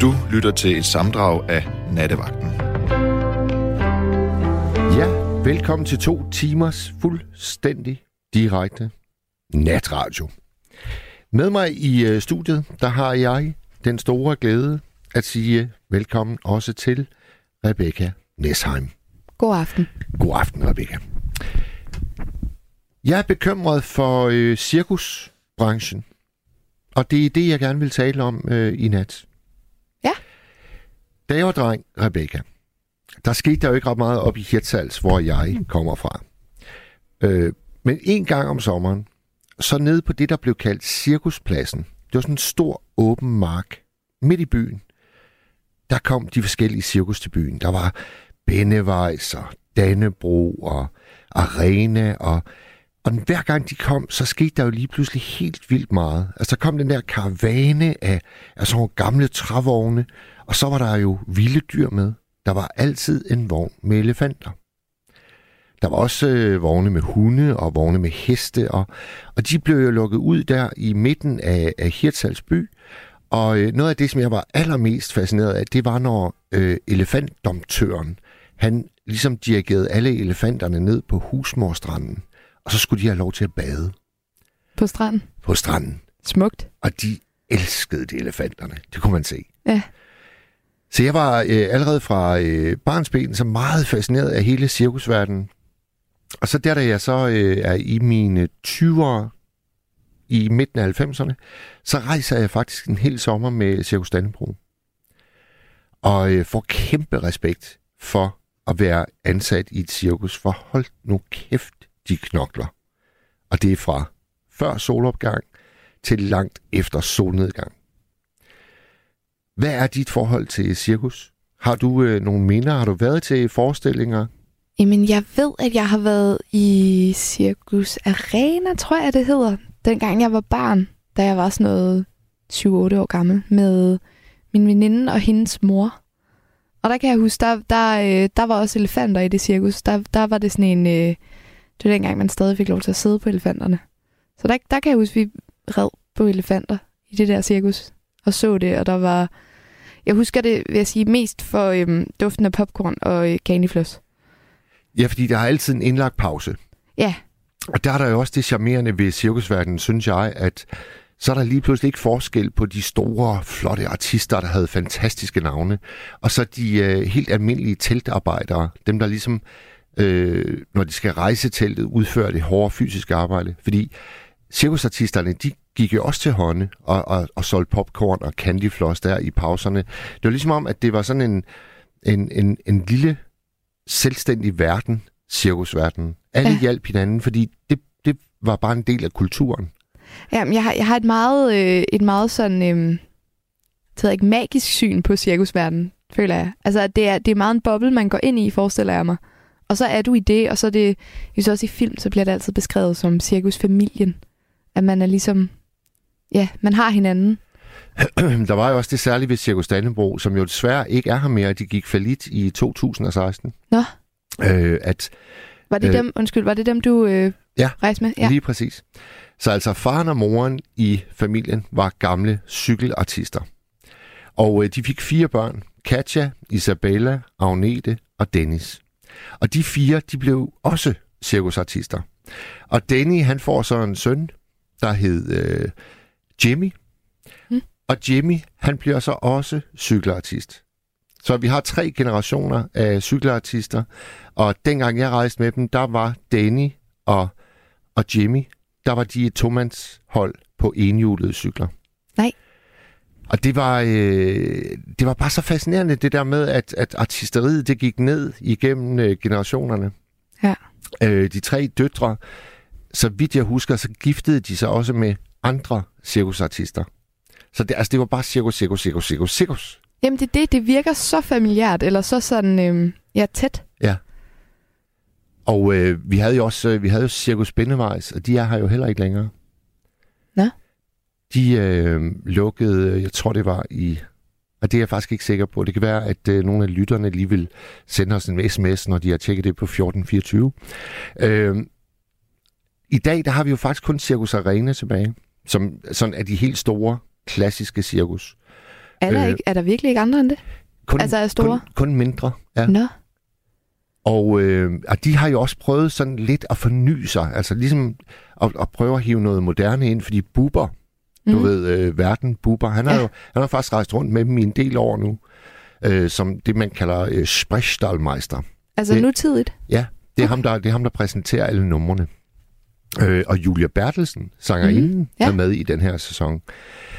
Du lytter til et samdrag af Nattevagten. Ja, velkommen til to timers fuldstændig direkte natradio. Med mig i øh, studiet, der har jeg den store glæde at sige velkommen også til Rebecca Nesheim. God aften. God aften, Rebecca. Jeg er bekymret for øh, cirkusbranchen, og det er det, jeg gerne vil tale om øh, i nat. Ja. Da jeg var dreng, Rebecca, der skete der jo ikke ret meget op i Hirtshals, hvor jeg kommer fra. Øh, men en gang om sommeren, så nede på det, der blev kaldt Cirkuspladsen, det var sådan en stor åben mark midt i byen, der kom de forskellige cirkus til byen. Der var Bennevejs og Dannebro og Arena og og hver gang de kom, så skete der jo lige pludselig helt vildt meget. Altså der kom den der karavane af, af sådan nogle gamle trævogne, og så var der jo vilde dyr med. Der var altid en vogn med elefanter. Der var også øh, vogne med hunde og vogne med heste, og, og de blev jo lukket ud der i midten af, af Hirtshals by. Og øh, noget af det, som jeg var allermest fascineret af, det var, når øh, elefantdomtøren, han ligesom dirigerede alle elefanterne ned på Husmorstranden. Og så skulle de have lov til at bade På stranden. på stranden. Smukt. Og de elskede de elefanterne. Det kunne man se. Ja. Så jeg var øh, allerede fra øh, barnsben så meget fascineret af hele cirkusverdenen. Og så der, da jeg så øh, er i mine 20'ere, i midten af 90'erne, så rejser jeg faktisk en hel sommer med Cirkus Dannebro. Og øh, får kæmpe respekt for at være ansat i et cirkus, for hold nu kæft, de knokler. Og det er fra før solopgang til langt efter solnedgang. Hvad er dit forhold til cirkus? Har du øh, nogle minder? Har du været til forestillinger? Jamen, jeg ved, at jeg har været i Cirkus Arena, tror jeg, det hedder. Dengang jeg var barn, da jeg var sådan noget 7-8 år gammel, med min veninde og hendes mor. Og der kan jeg huske, der, der, øh, der var også elefanter i det cirkus. Der, der var det sådan en... Øh, det var dengang, man stadig fik lov til at sidde på elefanterne. Så der, der kan jeg huske, at vi red på elefanter i det der cirkus. Og så det, og der var... Jeg husker det, vil jeg sige, mest for øhm, duften af popcorn og øh, candyfloss. Ja, fordi der er altid en indlagt pause. Ja, Og der er der jo også det charmerende ved cirkusverdenen, synes jeg, at så er der lige pludselig ikke forskel på de store, flotte artister, der havde fantastiske navne, og så de øh, helt almindelige teltarbejdere, dem der ligesom, øh, når de skal rejse teltet, udfører det hårde fysiske arbejde. Fordi cirkusartisterne, de gik jo også til hånde og, og, og solgte popcorn og candyfloss der i pauserne. Det var ligesom om, at det var sådan en, en, en, en lille selvstændig verden, cirkusverdenen. Alle ja. Ja. hjalp hinanden, fordi det, det var bare en del af kulturen. Jamen, jeg har, jeg har et meget, øh, et meget sådan, øh, det ikke magisk syn på cirkusverdenen, føler jeg. Altså, det er, det er meget en boble, man går ind i, forestiller jeg mig. Og så er du i det, og så er det, synes også i film, så bliver det altid beskrevet som cirkusfamilien. At man er ligesom, ja, man har hinanden. Der var jo også det særlige ved Cirkus Dannebro, som jo desværre ikke er her mere. De gik falit i 2016. Nå. Øh, at Var det øh, dem, undskyld, var det dem, du øh, Ja. rejste med? ja. lige præcis. Så altså faren og moren i familien var gamle cykelartister. Og øh, de fik fire børn. Katja, Isabella, Agnete og Dennis. Og de fire, de blev også cirkusartister. Og Danny, han får så en søn, der hed øh, Jimmy. Mm. Og Jimmy, han bliver så også cykelartist. Så vi har tre generationer af cykelartister, og dengang jeg rejste med dem, der var Danny og, og Jimmy, der var de et tomandshold på enhjulede cykler. Nej. Og det var, øh, det var bare så fascinerende, det der med, at, at artisteriet det gik ned igennem øh, generationerne. Ja. Øh, de tre døtre, så vidt jeg husker, så giftede de sig også med andre cirkusartister. Så det, altså, det var bare cirkus, cirkus, cirkus, cirkus, cirkus. Jamen, det er det, det virker så familiært, eller så sådan, øh, ja, tæt. Og øh, vi havde jo også øh, vi havde jo Cirkus Bindevejs, og de er her jo heller ikke længere. Nå. De øh, lukkede, øh, jeg tror det var i, og det er jeg faktisk ikke sikker på. Det kan være, at øh, nogle af lytterne lige vil sende os en sms, når de har tjekket det på 1424. Øh, I dag, der har vi jo faktisk kun Cirkus Arena tilbage, som sådan er de helt store, klassiske cirkus. Er der, Øh. ikke, er der virkelig ikke andre end det? Kun, Altså er store? Kun, kun mindre, ja. Nå. Og, øh, og de har jo også prøvet sådan lidt at forny sig, altså ligesom at, at prøve at hive noget moderne ind, fordi Buber, mm. du Mhm. ved, øh, verden Buber, han har Ja. jo han har faktisk rejst rundt med dem i en del år nu, øh, som det man kalder øh, Sprechstallmeister. Altså Det- nutidigt? Ja, det er, ham, der, det er ham, der præsenterer alle numrene. Øh, og Julia Bertelsen, sangerinden, mm. Ja. er med i den her sæson.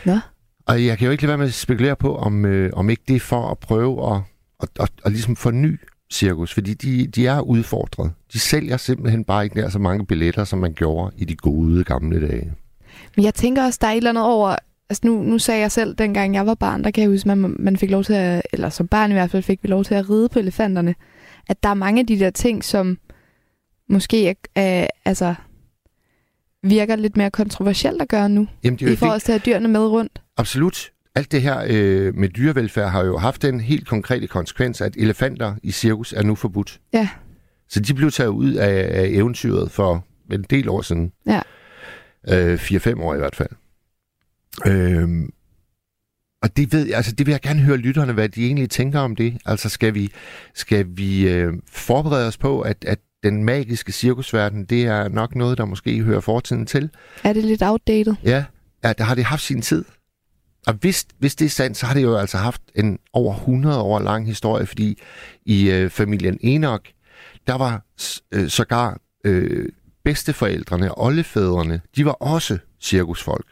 Nå. Og jeg kan jo ikke lade være med at spekulere på, om, øh, om ikke det er for at prøve at, at, at, at ligesom forny cirkus, fordi de, de er udfordret. De sælger simpelthen bare ikke nær så mange billetter, som man gjorde i de gode gamle dage. Men jeg tænker også, der er et eller andet over... Altså nu, nu sagde jeg selv, dengang jeg var barn, der kan jeg huske, man, man fik lov til at... Eller som barn i hvert fald fik vi lov til at ride på elefanterne. At der er mange af de der ting, som måske er, er, altså, virker lidt mere kontroversielt at gøre nu. Jamen, det er jo I forhold til at have dyrene med rundt. Absolut. Alt det her øh, med dyrevelfærd har jo haft den helt konkrete konsekvens, at elefanter i cirkus er nu forbudt. Ja. Så de blev taget ud af, af eventyret for en del år siden. Ja. Øh, 4-5 år i hvert fald. Øhm, og det, ved, altså det vil jeg gerne høre lytterne, hvad de egentlig tænker om det. Altså skal vi, skal vi øh, forberede os på, at, at den magiske cirkusverden, det er nok noget, der måske hører fortiden til. Er det lidt outdated? Ja, ja der har det haft sin tid. Og hvis, hvis det er sandt, så har det jo altså haft en over 100 år lang historie, fordi i øh, familien Enoch, der var øh, sågar øh, bedsteforældrene, oldefædrene, de var også cirkusfolk.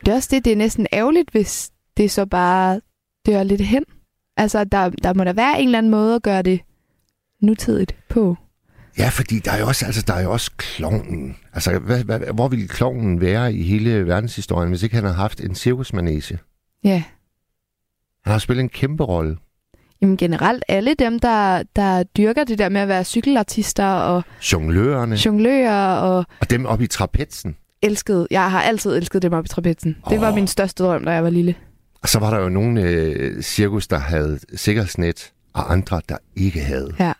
Det er også det, det er næsten ærgerligt, hvis det så bare dør lidt hen. Altså, der, der må der være en eller anden måde at gøre det nutidigt på. Ja, fordi der er jo også, altså, der er jo også klovnen. Altså, hvad, hvad, hvor ville klovnen være i hele verdenshistorien, hvis ikke han havde haft en cirkusmanege? Ja. Han har spillet en kæmpe rolle. Jamen generelt alle dem, der, der dyrker det der med at være cykelartister og Jonglørerne, jonglører og og dem oppe i trapetsen. elsket. Jeg har altid elsket dem op i trapetsen. Det var min største drøm, da jeg var lille. Og så var der jo nogle øh, cirkus, der havde sikkerhedsnet, og andre, der ikke havde. Ja.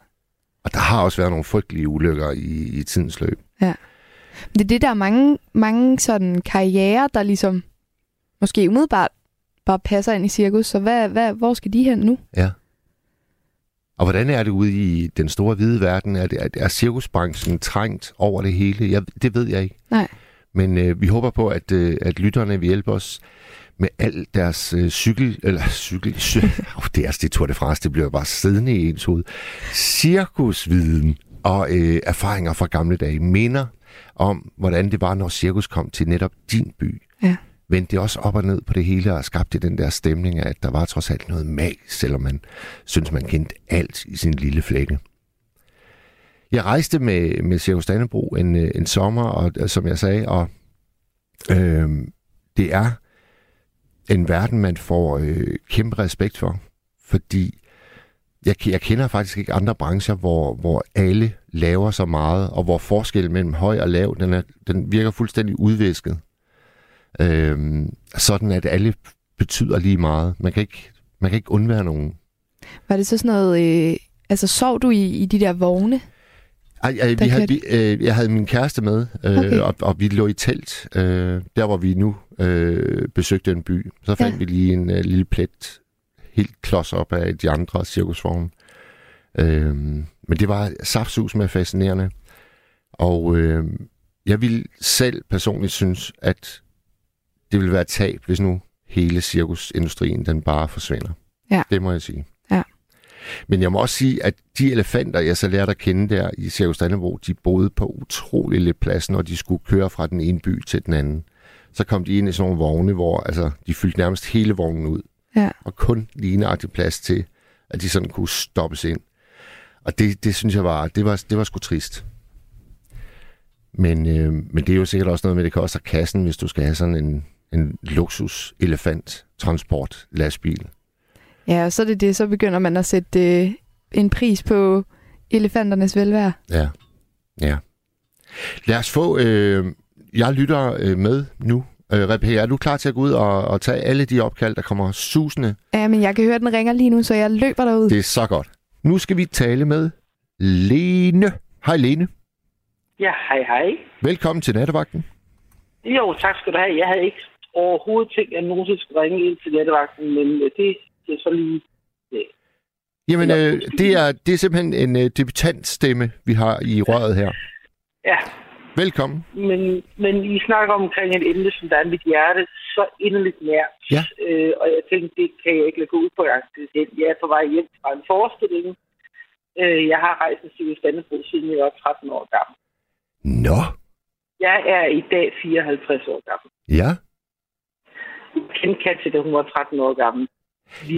Og der har også været nogle frygtelige ulykker i, i tidens løb. Det er det, der er mange, mange sådan karriere, der ligesom måske umiddelbart bare passer ind i cirkus. Så hvad, hvad, hvor skal de hen nu? Ja. Og hvordan er det ude i den store hvide verden? Er, det, er, cirkusbranchen trængt over det hele? Jeg, det ved jeg ikke. Nej. Men øh, vi håber på, at, øh, at lytterne vil hjælpe os med al deres øh, cykel... Eller cykel... Cy, oh, det er det Tour de France, det bliver bare siddende i ens hoved. Cirkusviden og øh, erfaringer fra gamle dage minder om, hvordan det var, når cirkus kom til netop din by. Ja. Vendte det også op og ned på det hele og skabte den der stemning af, at der var trods alt noget mag, selvom man synes, man kendte alt i sin lille flække. Jeg rejste med, med Cirkus Dannebro en, øh, en sommer, og øh, som jeg sagde, og øh, det er en verden, man får øh, kæmpe respekt for, fordi jeg, jeg kender faktisk ikke andre brancher, hvor, hvor alle laver så meget, og hvor forskellen mellem høj og lav, den, er, den virker fuldstændig udvisket. Øh, sådan at alle betyder lige meget. Man kan ikke, man kan ikke undvære nogen. Var det så sådan noget... Øh, altså, sov du i, i de der vogne? Ej, ej, vi havde, vi, øh, jeg havde min kæreste med, øh, Okay. og, og vi lå i telt, øh, der hvor vi nu øh, besøgte en by. Så fandt Ja. vi lige en øh, lille plet, helt klods op af de andre cirkusvogne. Øh, men det var saftsus med fascinerende. Og øh, jeg vil selv personligt synes, at det ville være tab, hvis nu hele cirkusindustrien den bare forsvinder. Ja. Det må jeg sige. Ja. Men jeg må også sige, at de elefanter, jeg så lærte at kende der i Cirkus Dannebro, de boede på utrolig lidt plads, når de skulle køre fra den ene by til den anden. Så kom de ind i sådan nogle vogne, hvor altså, de fyldte nærmest hele vognen ud. Ja. Og kun lige nøjagtigt plads til, at de sådan kunne stoppes ind. Og det, det synes jeg var, det var, det var sgu trist. Men, øh, men det er jo sikkert også noget med, at det koster kassen, hvis du skal have sådan en, en luksus elefant transport lastbil. Ja, og så er det det. Så begynder man at sætte øh, en pris på elefanternes velvære. Ja. Ja. Lad os få... Øh, jeg lytter øh, med nu. Øh, Rebecca, er du klar til at gå ud og, og tage alle de opkald, der kommer susende? Ja, men jeg kan høre, at den ringer lige nu, så jeg løber derud. Det er så godt. Nu skal vi tale med Lene. Hej Lene. Ja, hej hej. Velkommen til nattevagten. Jo, tak skal du have. Jeg havde ikke overhovedet tænkt, at nogensinde skulle ringe ind til nattevagten, men øh, det, det er så lige... Ja. Jamen, øh, det, er, det er simpelthen en øh, debutantstemme, vi har i røret her. ja, Velkommen. men, men I snakker omkring et emne, som der er mit hjerte så inderligt nært. Ja. Øh, og jeg tænkte, det kan jeg ikke lade gå ud på gang. Jeg er på vej hjem fra en forestilling. Øh, jeg har rejst med Sigurd Standebrud, siden jeg var 13 år gammel. Nå, Jeg er i dag 54 år gammel. ja. Kendte Katja, da hun var 13 år gammel.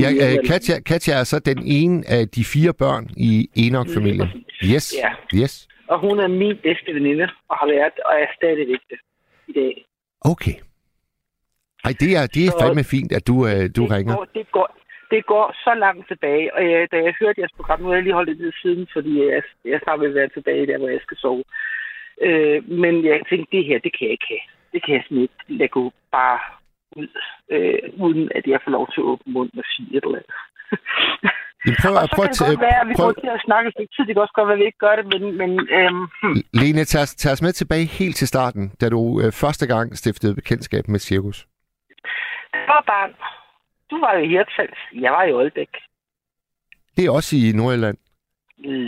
Ja øh, Katja, Katja er så den ene af de fire børn i Enoch-familien. Yes, Ja. yes. Og hun er min bedste veninde, og har været, og er stadigvæk det i dag. Okay. Ej, det er, det er Så- fandme fint, at du, øh, du det ringer. Går, det, går, det går så langt tilbage, og jeg, da jeg hørte jeres program, nu har jeg lige holdt det lidt siden, fordi jeg, jeg snart vil være tilbage der, hvor jeg skal sove. Øh, men jeg tænkte, det her, det kan jeg ikke have. Det kan jeg simpelthen ikke lade gå bare ud, øh, uden at jeg får lov til at åbne munden og sige et eller andet. Jamen, prøv, og så prøv, kan det godt være, at vi prøv, til at snakke et stykke tid. Det kan også godt være, at vi ikke gør det, men, men øhm, hmm. Lene, tag, os- tag os med tilbage helt til starten, da du øh, første gang stiftede bekendtskab med cirkus. jeg var barn. Du var jo i Hirtshals. Jeg var i Aalbæk. Det er også i Nordjylland.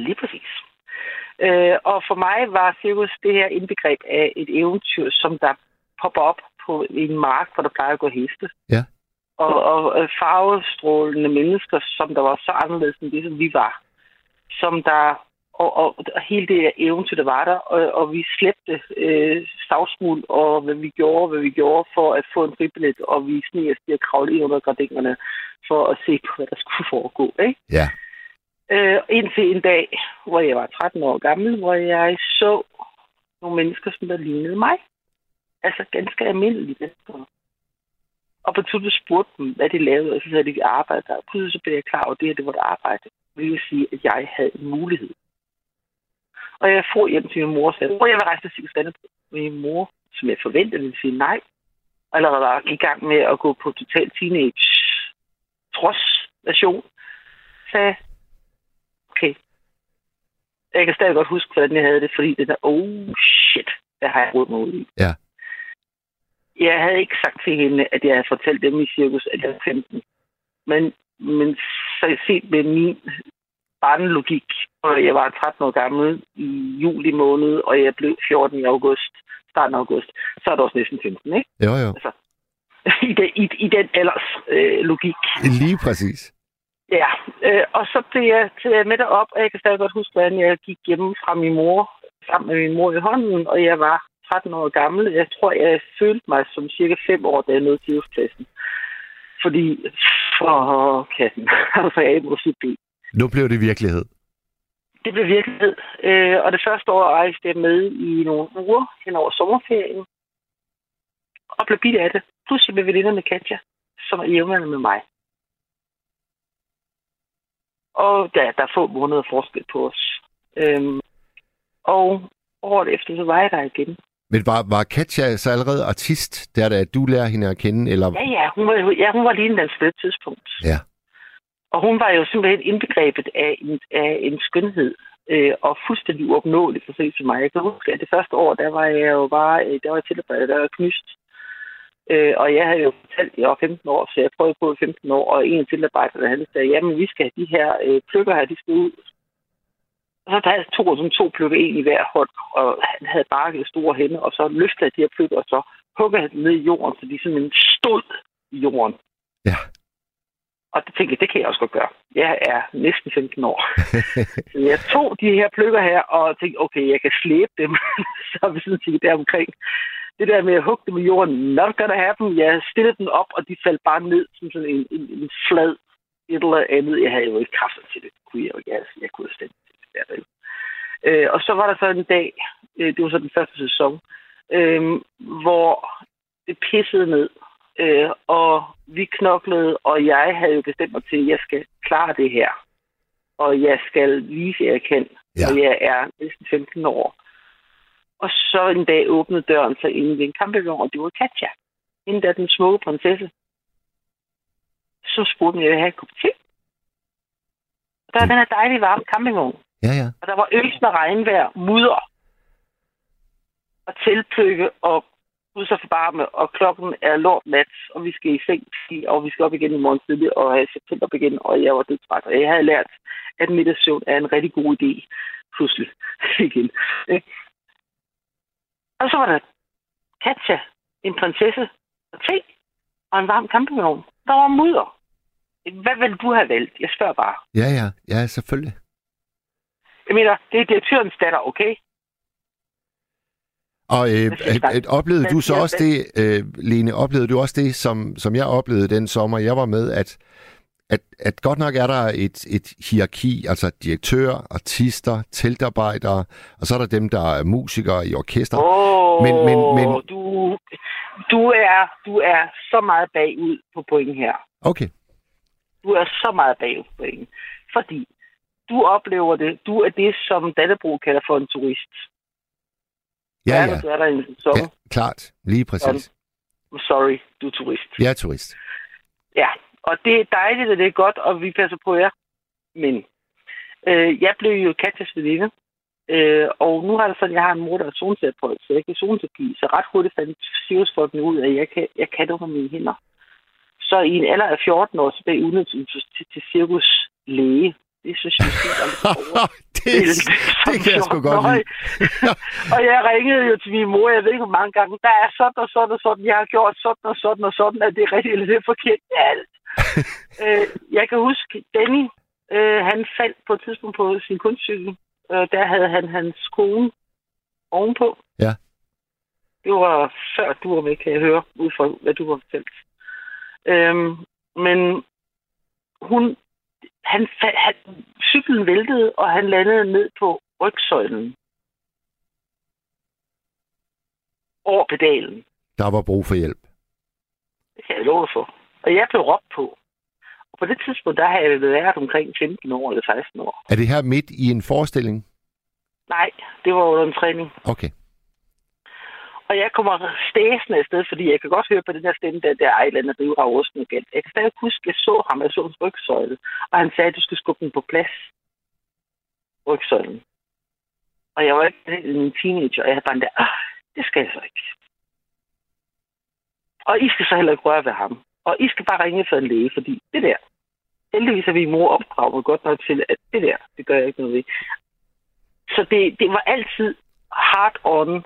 Lige præcis. Øh, og for mig var cirkus det her indbegreb af et eventyr, som der popper op på en mark, hvor der plejer at gå heste. Ja. Og, og øh, farvestrålende mennesker, som der var så anderledes end det, som vi var. Som der, og, og, og hele det eventyr, der var der, og, og vi slæbte øh, savsmuld, og hvad vi gjorde, hvad vi gjorde for at få en fribillet, og vi sneg os til at kravle ind under gardinerne for at se på, hvad der skulle foregå. Ikke? Ja. Øh, indtil en dag, hvor jeg var 13 år gammel, hvor jeg så nogle mennesker, som der lignede mig. Altså ganske almindelige mennesker. Og på tutte spurgte dem, hvad de lavede, og så sagde de, at de arbejdede. Og pludselig så blev jeg klar over, at det her det var et arbejde. Det vil sige, at jeg havde en mulighed. Og jeg får hjem til min mor og sagde, hvor jeg vil rejse til Sigurd Min mor, som jeg forventede, ville sige nej. Og allerede var i gang med at gå på total teenage trods nation, sagde, okay. Jeg kan stadig godt huske, hvordan jeg havde det, fordi det der, oh shit, det har jeg råd mig ud i. Ja. Jeg havde ikke sagt til hende, at jeg havde fortalt dem i cirkus, at jeg var 15. Men, men så set med min barnelogik, og jeg var 13 år gammel i juli måned, og jeg blev 14 i august, starten af august, så er det også næsten 15, ikke? Jo, jo. I, den, i, i den alders øh, logik. Lige præcis. Ja, øh, og så blev jeg til med derop, og jeg kan stadig godt huske, hvordan jeg gik hjemme fra min mor, sammen med min mor i hånden, og jeg var 13 år gammel. Jeg tror, jeg følte mig som cirka 5 år, da jeg nåede til klassen. Fordi, for kassen, altså jeg B. Nu blev det virkelighed. Det blev virkelighed. Øh, og det første år rejste jeg med i nogle uger hen over sommerferien, og blev bidt af det. Pludselig blev veninder med Katja, som er jævnerne med mig. Og der, der er få måneder forskel på os. Øhm, og året efter, så var jeg der igen. Men var, var Katja så allerede artist, der da du lærer hende at kende? Eller? Ja, ja, hun var, ja, hun var lige den på det tidspunkt. Ja. Og hun var jo simpelthen indbegrebet af en, af en skønhed, øh, og fuldstændig uopnåelig for sig til mig. Jeg kan huske, at det første år, der var jeg jo bare, øh, der var jeg tilberedt, der var knyst. Øh, og jeg havde jo fortalt, jeg var 15 år, så jeg prøvede på i 15 år, og en af tilberederne, han sagde, jamen vi skal have de her øh, pløkker her, de skal ud. Og så der to, som to pløkker, en i hver hånd, og han havde bakket store hænder, og så løftede jeg de her pløkker, og så huggede han dem ned i jorden, så de simpelthen stod i jorden. Ja. Og det tænkte jeg, det kan jeg også godt gøre. Jeg er næsten 15 år. så jeg tog de her pløkker her, og tænkte, okay, jeg kan slæbe dem. så har vi sådan set der omkring. Det der med at hugge dem i jorden, not gonna happen. Jeg stillede dem op, og de faldt bare ned som sådan en, en, en flad et eller andet. Jeg havde jo ikke kraft til det. Kunne jeg, jo ikke. altså, jeg kunne det der. vel. Øh, og så var der så en dag, øh, det var så den første sæson, øh, hvor det pissede ned. Øh, og vi knoklede, og jeg havde jo bestemt mig til, at jeg skal klare det her. Og jeg skal vise, at jeg kan. Ja. Og jeg er næsten 15 år. Og så en dag åbnede døren sig ind i en campingvogn, og det var Katja. Inden da den smukke prinsesse. Så spurgte jeg, om jeg ville have et kop te. Og der er den her dejlige varme campingvogn. Ja, ja. Og der var øsende regnvejr, mudder og teltpløkke og så forbarme, og klokken er lort nat, og vi skal i seng, og vi skal op igen i morgen tidlig, og have september igen, og jeg var dødsret. Og jeg havde lært, at middagssøvn er en rigtig god idé, pludselig igen. Og så var der Katja, en prinsesse, og te, og en varm campingvogn. Der var mudder. Hvad ville du have valgt? Jeg spørger bare. Ja, ja, ja, selvfølgelig. Jeg mener, det er direktørens datter, okay? Og øh, øh, øh, oplevede du så også det, øh, Lene, oplevede du også det, som, som jeg oplevede den sommer, jeg var med, at, at, at godt nok er der et, et hierarki, altså direktør, artister, teltarbejdere, og så er der dem, der er musikere i orkester. Åh, Men- men- men- Du, du, er, du er så meget bagud på point her. Okay, Du er så meget bagud på point. Fordi du oplever det. Du er det, som Dannebro kalder for en turist. ja, ja, du er der en sæson? ja, klart, lige præcis. Sorry, du er turist. Jeg er turist. Ja, og det er dejligt, og det er godt, og vi passer på jer. Men øh, jeg blev jo Katjas veninde, øh, og nu har det sådan, at jeg har en mor, der er zoneterapeut, så jeg kan zoneterapi, så ret hurtigt fandt cirkusfolkene ud af, at jeg kan, jeg kan det under mine hænder. Så i en alder af 14 år, så blev jeg udnævnt til, til, til cirkuslæge. Det synes jeg måske var lidt over. det, det kan jeg sgu godt lide. og jeg ringede jo til min mor, jeg ved ikke hvor mange gange, der er sådan og sådan og sådan, jeg har gjort sådan og sådan og sådan, at det er rigtigt eller det er forkert. Alt. øh, jeg kan huske, Danny, øh, han faldt på et tidspunkt på sin kunstcykel. Øh, der havde han hans kone ovenpå. Ja. Det var før du var med, kan jeg høre, ud fra hvad du har fortalt. Øhm, men hun, han, han, cyklen væltede, og han landede ned på rygsøjlen. Over pedalen. Der var brug for hjælp. Det kan jeg love for. Og jeg blev råbt på. Og på det tidspunkt, der havde jeg været omkring 15 år eller 16 år. Er det her midt i en forestilling? Nej, det var under en træning. Okay. Og jeg kommer stæsende afsted, fordi jeg kan godt høre på den der stemme, der, der er et eller andet rive osten igen. Jeg kan stadig huske, at jeg så ham, jeg så hans rygsøjle, og han sagde, at du skal skubbe den på plads. Rygsøjlen. Og jeg var ikke en teenager, og jeg havde bare den der, ah, det skal jeg så ikke. Og I skal så heller ikke røre ved ham. Og I skal bare ringe for en læge, fordi det der, heldigvis er vi mor opdraget godt nok til, at det der, det gør jeg ikke noget ved. Så det, det var altid hard on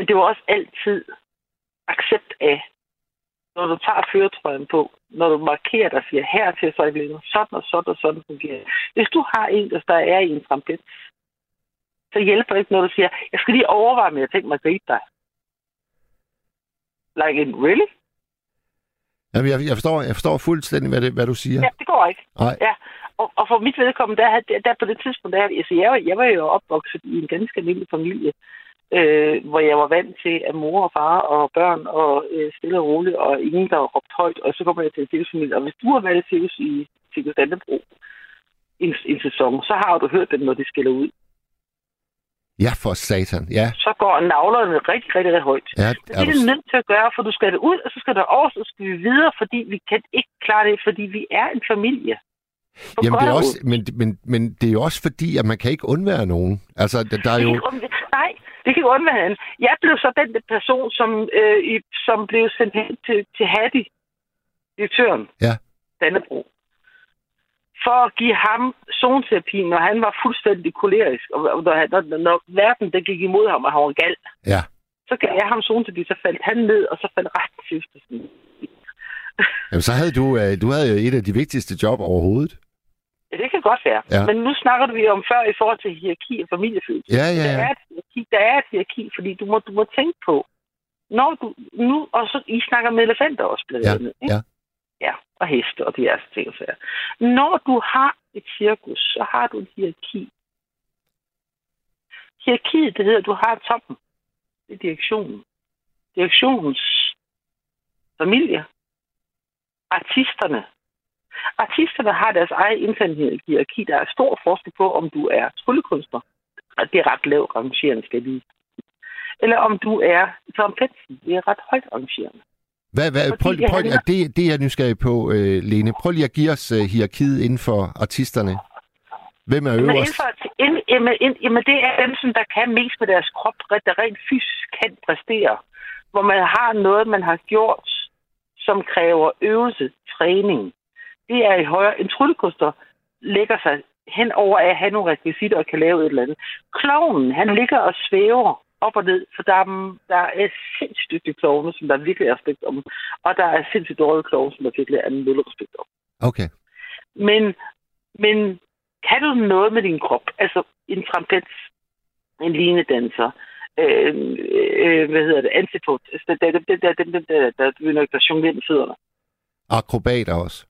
men det var også altid accept af, når du tager føretrøjen på, når du markerer dig og siger, her til så øjeblikket, sådan og sådan og sådan fungerer. Hvis du har en, der er i en trampet, så hjælper det ikke, når du siger, jeg skal lige overveje, men jeg tænker mig at gribe dig. Like in, really? Jamen, jeg, jeg, forstår, jeg forstår fuldstændig, hvad, det, hvad du siger. Ja, det går ikke. Nej. Ja, og, og for mit vedkommende, der, der, der på det tidspunkt, der, altså, jeg, var, jeg var jo opvokset i en ganske almindelig familie, øh, hvor jeg var vant til, at mor og far og børn og øh, stille og roligt, og ingen, der råbte højt, og så kommer jeg til en cirkusfamilie. Og hvis du har været i cirkus i Cirkus Dannebro en, en sæson, så har du hørt dem, når de skiller ud. Ja, for satan. Ja, Så går navlerne rigtig, rigtig, rigtig højt. ja Det er er du, nødt til at gøre, for du skal det ud, og så skal der over, så skal vi videre, fordi vi kan ikke klare det, fordi vi er en familie. På jamen, det er også, men, men, men det er jo også fordi, at man kan ikke undvære nogen. Altså, der, der er jo... ikke undvære- Nej, det kan godt være han. Jeg blev så den person, som, øh, i, som blev sendt hen til, til Hattie, direktøren, Ja. Dannebro, for at give ham zoneterapi, når han var fuldstændig kolerisk, og når, når, når verden der gik imod ham, og han var gal, Ja. så gav jeg ham zoneterapi, så faldt han ned, og så faldt resten til. Jamen, så havde du, øh, du havde jo et af de vigtigste job overhovedet. Ja, det kan godt være. Ja. Men nu snakker vi om før i forhold til hierarki og familiefølelse. Ja, ja, Der ja. er et hierarki, der er et hierarki fordi du må, du må tænke på, når du nu, og så I snakker med elefanter også blandt Ja, andet, ikke? ja. ja, og heste og diverse ting og sager. Når du har et cirkus, så har du et hierarki. Hierarkiet, det hedder, at du har toppen. Det er direktionen. Direktionens familie. Artisterne. Artisterne har deres eget interne hierarki. Der er stor forskel på, om du er tryllekunstner. Og det er ret lavt rangerende, skal lige. Eller om du er trompetsen. Det er ret højt rangerende. Hvad, hvad, Fordi prøv, prøv, havde- er det, det er jeg nysgerrig på, øh, Lene. Prøv lige at give os øh, hierarkiet inden for artisterne. Hvem er øverst? for, jamen, ind- jamen, det er dem, som der kan mest med deres krop, der rent fysisk kan præstere. Hvor man har noget, man har gjort, som kræver øvelse, træning. Det er i højere... En tryllekoster lægger sig hen over at have nogle rekvisitter og kan lave et eller andet. Klovnen, han ligger og svæver op og ned, for der er, der er sindssygt dygtige klovne, som der virkelig er respekt om, og der er sindssygt dårlige klovne, som der virkelig er nul respekt om. Okay. Men, men kan du noget med din krop? Altså en trampet, en linedanser, øh, øh, hvad hedder det, antipod, altså, det, det, det, det, det, det, der, der, der, der jonglerer med fødderne. Akrobater også.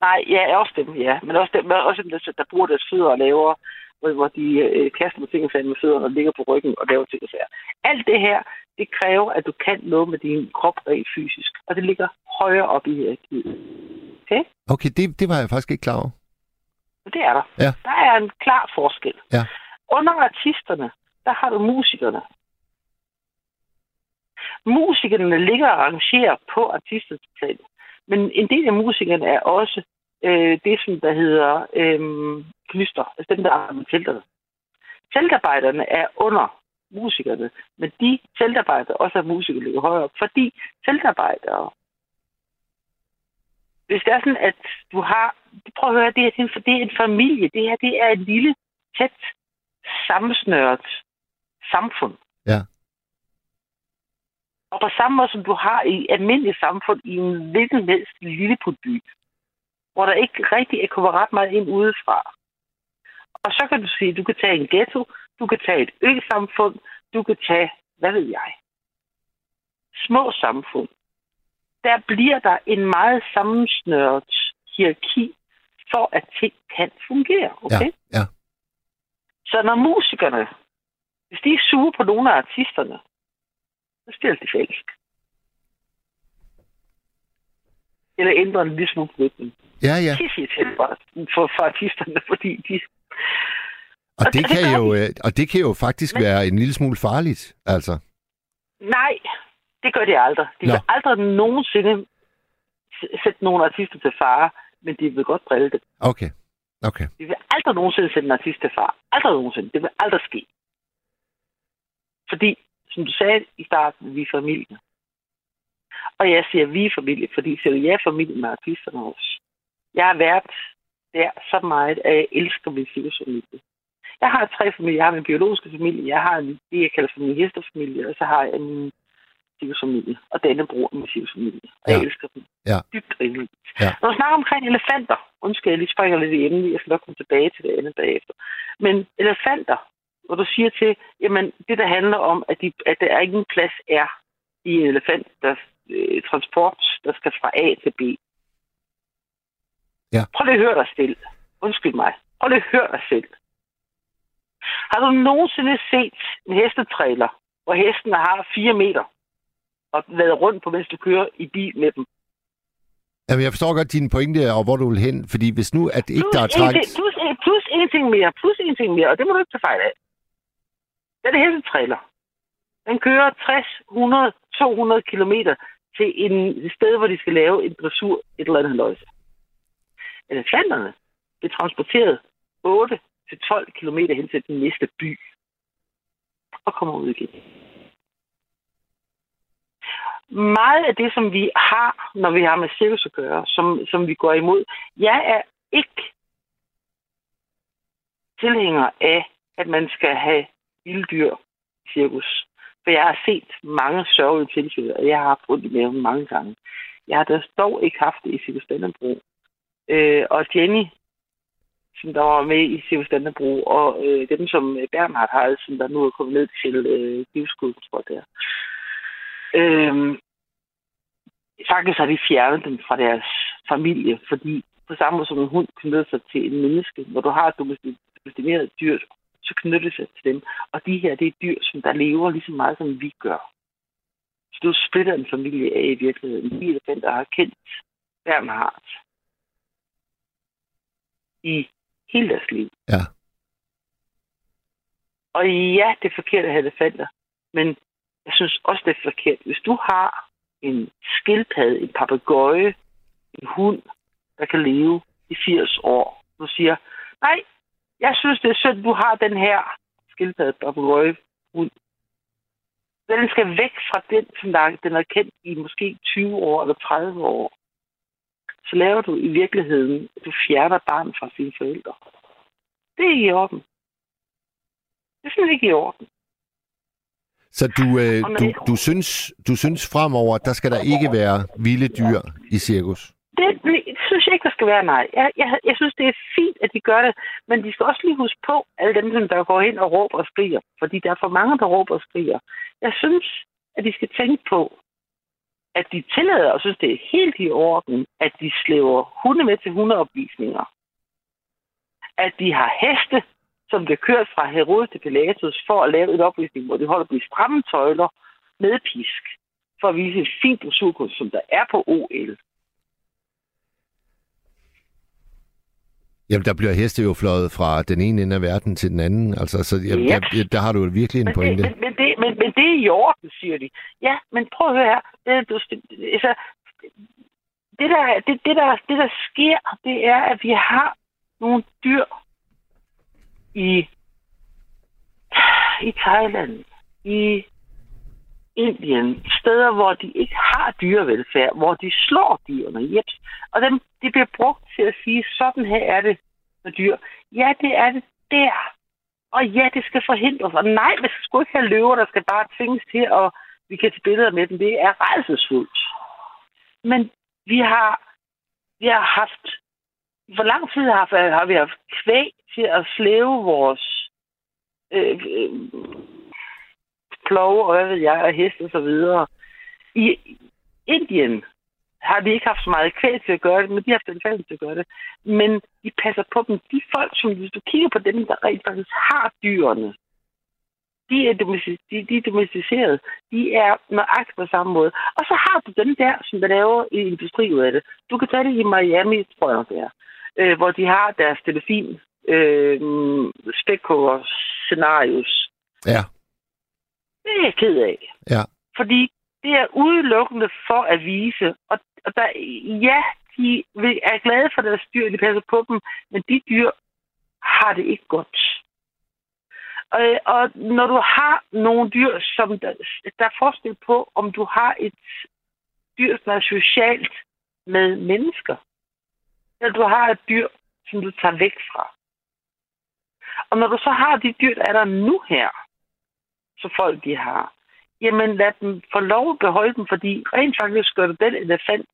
Nej, ja, også dem, ja. Men også dem, også dem der, der bruger deres fødder og laver, hvor, de øh, kaster med ting og med fødderne og ligger på ryggen og laver ting og sager. Alt det her, det kræver, at du kan noget med din krop rent fysisk. Og det ligger højere op i hierarkiet. Okay? Okay, det, det var jeg faktisk ikke klar over. Det er der. Ja. Der er en klar forskel. Ja. Under artisterne, der har du musikerne. Musikerne ligger og arrangerer på artisterne. Men en del af musikerne er også øh, det, som der hedder øh, knyster. Altså dem, der arbejder med telterne. Teltarbejderne er under musikerne, men de teltarbejdere også er musikere ligger højere op, fordi teltarbejdere hvis det er sådan, at du har... Prøv at høre, det er, det er en familie. Det her det er et lille, tæt, sammensnøret samfund. Ja. Og på samme måde som du har i almindeligt samfund i en hvilken helst lille by, hvor der ikke rigtig kommer ret meget ind udefra. Og så kan du sige, du kan tage en ghetto, du kan tage et ø-samfund, du kan tage, hvad ved jeg, små samfund der bliver der en meget sammensnøret hierarki for, at ting kan fungere. Okay? Ja, ja. Så når musikerne, hvis de er sure på nogle af artisterne, så spiller de falsk. Eller ændrer en lille smule rytmen. Ja, ja. Det siger til for, for, for artisterne, fordi de... Og Og det, det kan gør jo, øh, og det kan jo faktisk Men- være en lille smule farligt, altså. Nej, det gør de aldrig. De Nå. vil aldrig nogensinde sætte nogle artister til fare, men de vil godt drille det. Okay, okay. Vi vil aldrig nogensinde sætte en artist til far. Aldrig nogensinde. Det vil aldrig ske. Fordi, som du sagde i starten, vi er familie. Og jeg siger, vi er familie, fordi selv jeg er familie med artisterne også. Jeg har været der så meget, at jeg elsker min familie. Jeg har tre familier. Jeg har min biologiske familie, jeg har en, det, jeg kalder for min hesterfamilie, og så har jeg min familie. Og denne bror min familie. Og jeg Ja. elsker dem. Ja. Dybt rimeligt. Ja. Når du snakker omkring elefanter, undskyld, jeg lige springer lidt i emnet, jeg skal nok komme tilbage til det andet bagefter. Men elefanter, hvor du siger til, jamen det der handler om, at, de, at der ingen plads er i en elefant, der øh, transport, der skal fra A til B. Ja. Prøv lige at høre dig selv. Undskyld mig. Prøv lige at høre dig selv. Har du nogensinde set en hestetræler, hvor hesten har 4 meter og været rundt på, mens du kører i bil med dem? Jamen, jeg forstår godt din pointe, og hvor du vil hen, fordi hvis nu, at ikke der er en trakt... plus, en, plus en ting mere, plus en ting mere, og det må du ikke tage fejl af. Den hele trailer, Den kører 60, 100, 200 km til en, et sted, hvor de skal lave en dressur, et eller andet løjse. Elefanterne bliver transporteret 8 til 12 km hen til den næste by og kommer ud igen. Meget af det, som vi har, når vi har med cirkus at gøre, som, som vi går imod, jeg er ikke tilhænger af, at man skal have vilddyr cirkus. For jeg har set mange sørgelige tilfælde, og jeg har haft ondt i maven mange gange. Jeg har da dog ikke haft det i Cirkus Dannebro. Øh, og Jenny, som der var med i Cirkus Dannebro, og øh, dem, som øh, Bernhard har, som der nu er kommet ned til øh, livsskud, tror jeg, der. Øh, faktisk har de fjernet dem fra deres familie, fordi på samme måde som en hund knytter sig til en menneske, hvor du har et domestikeret dyr, så knytter det sig til dem. Og de her, det er dyr, som der lever lige så meget, som vi gør. Så du splitter en familie af i virkeligheden. De elefanter har kendt Bernhard i hele deres liv. Ja. Og ja, det er forkert at have elefanter, men jeg synes også, det er forkert. Hvis du har en skildpadde, en papegøje, en hund, der kan leve i 80 år, du siger, nej, Jeg synes, det er synd, du har den her skildpadde Roy hund. Den skal væk fra den, som der, den er kendt i måske 20 år eller 30 år. Så laver du i virkeligheden, du fjerner barn fra sine forældre. Det er ikke i orden. Det er simpelthen ikke i orden. Så du, øh, du, du, synes, du synes fremover, der skal der ikke være vilde dyr i cirkus? Det, det synes jeg ikke, der skal være, nej. Jeg, jeg, jeg synes, det er fint, at de gør det, men de skal også lige huske på, alle dem, som der går hen og råber og skriger, fordi der er for mange, der råber og skriger. Jeg synes, at de skal tænke på, at de tillader og synes, det er helt i orden, at de slæver hunde med til hundeopvisninger. At de har heste, som bliver kørt fra Herodes til Pilatus for at lave en opvisning, hvor de holder på i stramme tøjler med pisk, for at vise et fint dressurkunst, som der er på OL. Jamen, der bliver heste jo fløjet fra den ene ende af verden til den anden. Altså, så jeg, yep. der, der har du virkelig en pointe. Men, men, det, men, men det er i orden, siger de. Ja, men prøv at høre her. Det, du, altså, det, der, det, det, der, det, der sker, det er, at vi har nogle dyr i, i Thailand, i Indien, steder, hvor de ikke har dyrevelfærd, hvor de slår dyrene, Yep. Og dem, de bliver brugt til at sige, sådan her er det med dyr. Ja, det er det der. Og ja, det skal forhindres. Og nej, vi skal sgu ikke have løver, der skal bare tvinges til, at vi kan tage billeder med dem. Det er rejsesfuldt. Men vi har, vi har haft, Hvor lang tid har, har vi haft kvæg til at slæve vores øh, øh, plove, og hvad ved jeg, og heste og så videre. I Indien har de ikke haft så meget kvæl til at gøre det, men de har haft en til at gøre det. Men de passer på dem. De folk, som hvis du kigger på dem, der rent faktisk har dyrene, de er, de, de er domesticerede. De er nøjagtigt på samme måde. Og så har du dem der, som der laver i industri ud af det. Du kan tage det i Miami, tror jeg det er, øh, hvor de har deres delfin øh, spækhugger scenarius. Ja. Det er jeg ked af. Ja. Fordi det er udelukkende for at vise. Og, og der, ja, de er glade for deres dyr, de passer på dem, men de dyr har det ikke godt. Og, og når du har nogle dyr, som der, der er forskel på, om du har et dyr, som er socialt med mennesker, eller du har et dyr, som du tager væk fra. Og når du så har de dyr, der er der nu her, så folk de har, jamen lad dem få lov at beholde dem, fordi rent faktisk gør det den elefant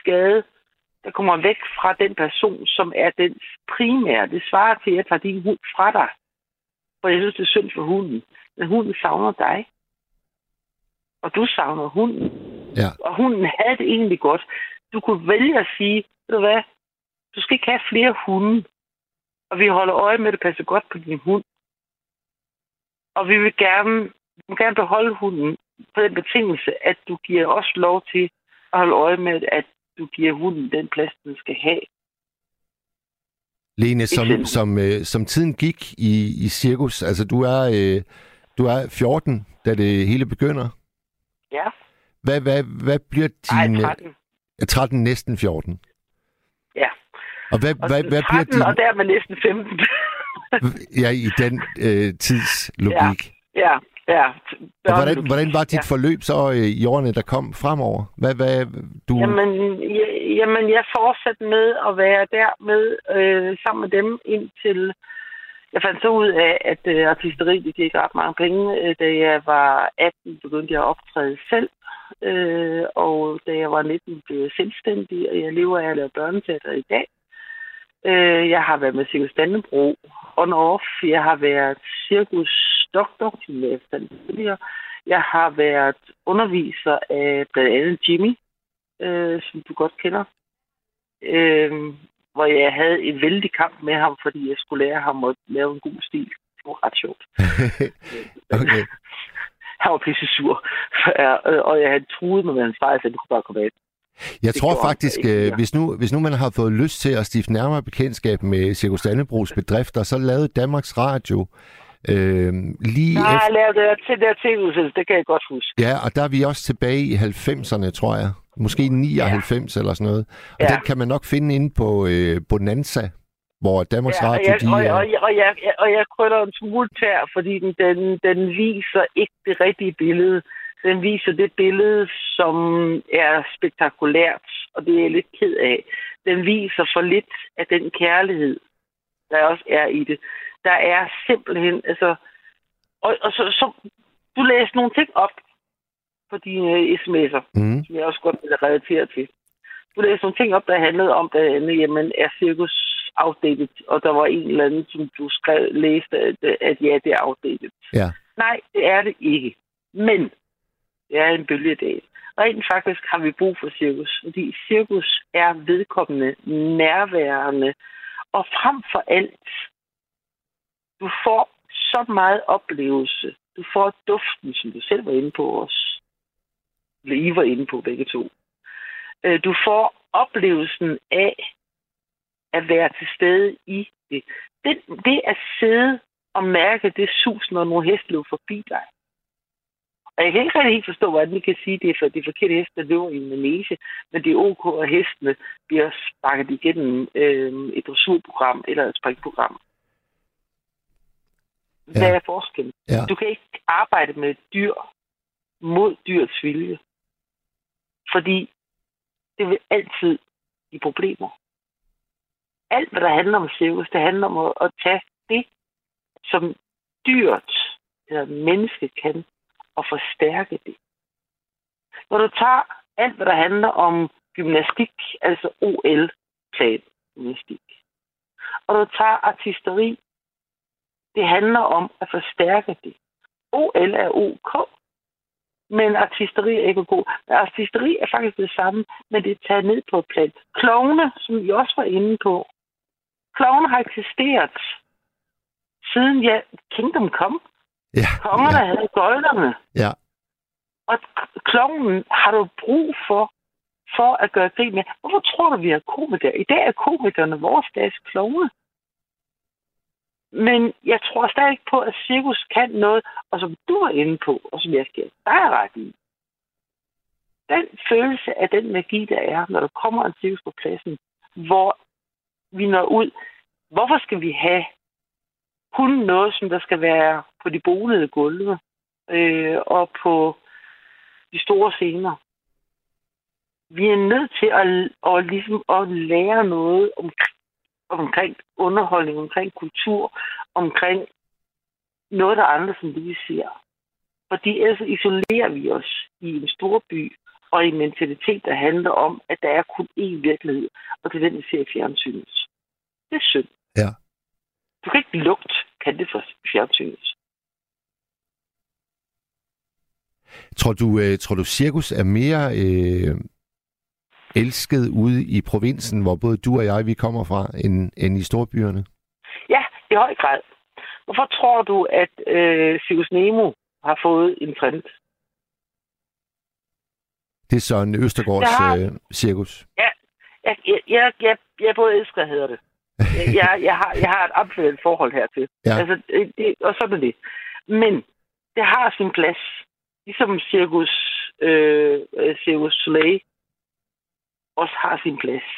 skade, der kommer væk fra den person, som er den primære. Det svarer til, at jeg tager din hund fra dig. For jeg synes, det er synd for hunden. Men hunden savner dig. Og du savner hunden. Ja. Og hunden havde det egentlig godt. Du kunne vælge at sige, ved du hvad, du skal ikke have flere hunde. Og vi holder øje med, at det passer godt på din hund. Og vi vil gerne, vi vil gerne beholde hunden på den betingelse, at du giver os lov til at holde øje med, at du giver hunden den plads, den skal have. Lene, som, som, øh, som tiden gik i, i cirkus, altså du er, øh, du er 14, da det hele begynder. Ja. Hvad, hvad, hvad bliver din... Ej, 13. 13, næsten 14. Ja. Og hvad, Og hvad, hvad 13, bliver din... og der er man næsten 15. Ja, i den øh, tids logik. ja, ja. Og hvordan, hvordan var dit Ja. forløb så øh, i årene, der kom fremover? Hvad, hvad, du... Jamen, ja, jamen, jeg fortsatte med at være der med øh, sammen med dem indtil jeg fandt så ud af, at øh, artisteri det gik ret mange penge. Øh, Da jeg var 18, begyndte jeg at optræde selv. Øh, og da jeg var 19, blev jeg selvstændig, og jeg lever af at lave børneteater i dag. Øh, jeg har været med Cirkus Dannebro on off. Jeg har været cirkusdoktor, som jeg tidligere. Jeg har været underviser af blandt andet Jimmy, øh, som du godt kender. Øh, hvor jeg havde en vældig kamp med ham, fordi jeg skulle lære ham at lave en god stil. Det var ret sjovt. okay. Han var pisse sur. øh, og jeg havde truet med, med hans far, så det kunne bare komme af. Jeg Det tror faktisk, ikke øh, hvis nu, hvis nu man har fået lyst til at stifte nærmere bekendtskab med Cirkus Dannebrogs bedrifter, så lavede Danmarks Radio øh, lige Nej, efter... jeg lavede det til der tv-udsendelse, det kan jeg godt huske. Ja, og der er vi også tilbage i 90'erne, tror jeg. Måske 99 ja. eller sådan noget. Og Ja. den kan man nok finde inde på øh, Bonanza. hvor Danmarks Ja, og Radio, jeg, de... og, er- og, jeg, og, jeg, og jeg krydder en smule tær, fordi den, den, den viser ikke det rigtige billede. Den viser det billede, som er spektakulært, og det er jeg lidt ked af. Den viser for lidt af den kærlighed, der også er i det. Der er simpelthen, altså... Og, og så, så, du læste nogle ting op på dine sms'er, Mm, som jeg også godt vil relatere til. Du læste nogle ting op, der handlede om, blandt andet, jamen, er cirkus outdated? Og der var en eller anden, som du skrev, læste, at, at ja, det er outdated. ja. Nej, det er det ikke. Men det er en bølgedal. Rent faktisk har vi brug for cirkus, fordi cirkus er vedkommende, nærværende, og frem for alt, du får så meget oplevelse. Du får duften, som du selv var inde på os. Eller I var inde på begge to. Øh, du får oplevelsen af at være til stede i det. Det, det at sidde og mærke det sus, når nogle heste løber forbi dig. Og jeg kan ikke rigtig helt forstå, hvordan vi kan sige, at det er for de forkerte heste, der løber i en manege, men det er ok, at hestene bliver sparket igennem øh, et dressurprogram eller et springprogram. Hvad Ja. er forskellen? Ja. Du kan ikke arbejde med dyr mod dyrets vilje. Fordi det vil altid give problemer. Alt, hvad der handler om cirkus, det handler om at, at tage det, som dyret eller mennesket kan, og forstærke det. Når du tager alt, hvad der handler om gymnastik, altså OL-plan gymnastik, og du tager artisteri, det handler om at forstærke det. OL er OK, men artisteri er ikke god. Men artisteri er faktisk det samme, men det er taget ned på et plan. Klovne, som vi også var inde på, klovne har eksisteret siden ja, Kingdom Come. Ja, Kongerne ja, havde gøjlerne. ja, Og klovnen har du brug for, for at gøre grin med. Hvorfor tror du, vi har komikere? I dag er komikerne vores dags klovne. Men jeg tror stadig på, at cirkus kan noget, og som du var inde på, og som jeg skal dig er ret i. Den følelse af den magi, der er, når der kommer en cirkus på pladsen, hvor vi når ud. Hvorfor skal vi have kun noget, som der skal være på de bonede gulve øh, og på de store scener? Vi er nødt til at, at, ligesom at lære noget om, omkring underholdning, omkring kultur, omkring noget, der er andet, som det vi ser. Fordi ellers isolerer vi os i en stor by og i en mentalitet, der handler om, at der er kun én virkelighed, og det er den, vi ser i fjernsynet. Det er synd. Ja. Du kan ikke lugte kan det for fjernsynet. Tror du, øh, tror du cirkus er mere øh, elsket ude i provinsen, hvor både du og jeg, vi kommer fra, end, end i storbyerne? Ja, i høj grad. Hvorfor tror du, at øh, Circus Nemo har fået en trend? Det er Søren Østergaards har- øh, cirkus. Jeg, jeg, jeg, jeg, jeg både elsker og hader det. Jeg, jeg, har, jeg har et opført forhold hertil. Ja. Altså, det, og sådan er det. Men det har sin plads. Ligesom Circus, øh, Circus Soleil også har sin plads.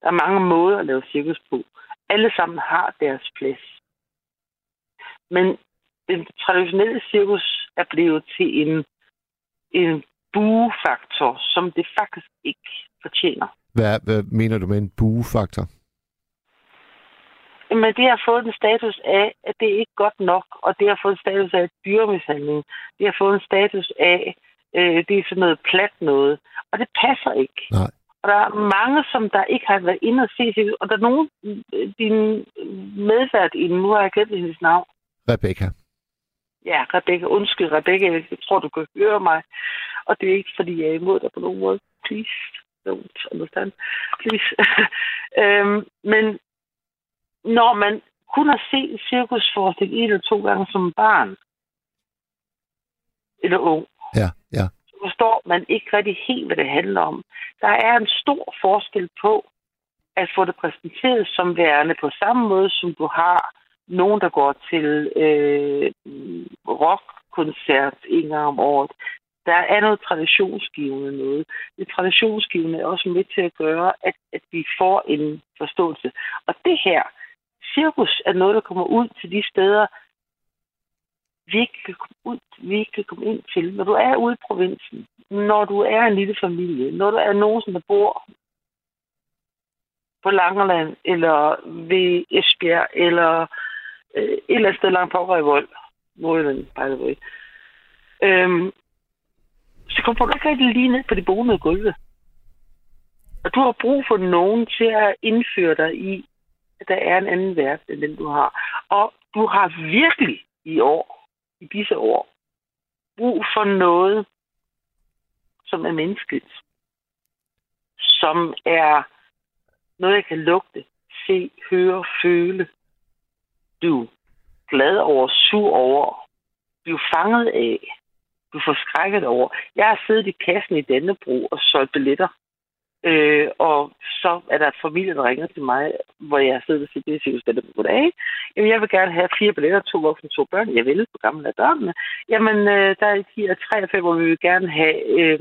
Der er mange måder at lave cirkus på. Alle sammen har deres plads. Men den traditionelle cirkus er blevet til en, en buefaktor, som det faktisk ikke fortjener. Hvad, hvad mener du med en buefaktor? Men det har fået en status af, at det er ikke godt nok, og det har fået en status af dyremishandling. Det har fået en status af, øh, det er sådan noget plat noget. Og det passer ikke. Nej. Og der er mange, som der ikke har været inde og se det. Og der er nogen, din medvært i nu har jeg glemt hendes navn. Rebecca. Ja, Rebecca. Undskyld, Rebecca. Jeg tror, du kan høre mig. Og det er ikke, fordi jeg er imod dig på nogen måde. Please don't understand. Please. øhm, men når man kun har set cirkusforestilling en eller to gange som barn, eller ung, Ja, ja. så forstår man ikke rigtig helt, hvad det handler om. Der er en stor forskel på at få det præsenteret som værende på samme måde, som du har nogen, der går til øh, rockkoncert en gang om året. Der er noget traditionsgivende noget. Det traditionsgivende er også med til at gøre, at, at vi får en forståelse. Og det her, cirkus er noget, der kommer ud til de steder, vi ikke kan komme ud, vi ikke kan komme ind til. Når du er ude i provinsen, når du er en lille familie, når du er nogen, der bor på Langeland, eller ved Esbjerg, eller øh, et eller andet sted langt på Røgvold, Nordjylland, by the way, øhm, så kommer du ikke rigtig lige ned på de bonede gulve. Og du har brug for nogen til at indføre dig i, at der er en anden verden, end den du har. Og du har virkelig i år, i disse år, brug for noget, som er menneskeligt. Som er noget, jeg kan lugte, se, høre, føle. Du er glad over, sur over, blive fanget af, du får skrækket over. Jeg har siddet i kassen i Dannebro og solgt billetter. Øh, og så er der et familie, der ringer til mig, hvor jeg sidder og siger, det er Sivus goddag. Jamen, jeg vil gerne have fire billetter, to voksne, to børn. Jeg vil på gamle af børnene. Jamen, øh, der er de her tre og fem, hvor vi vil gerne have, øh,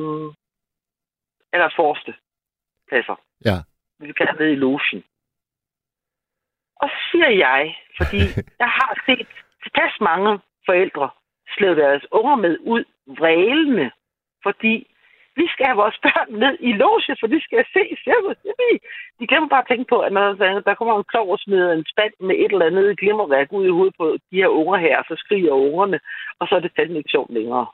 eller forreste pladser. Ja. Vi vil gerne ned i logen. Og så siger jeg, fordi jeg har set tilpas mange forældre slæve deres unger med ud vrælende, fordi vi skal have vores børn ned i loge, for de skal se cirkus. De glemmer bare at tænke på, at når der kommer en klog og smider en spand med et eller andet glimmerværk ud i hovedet på de her unger her, så skriger ungerne, og så er det fandme ikke sjovt længere.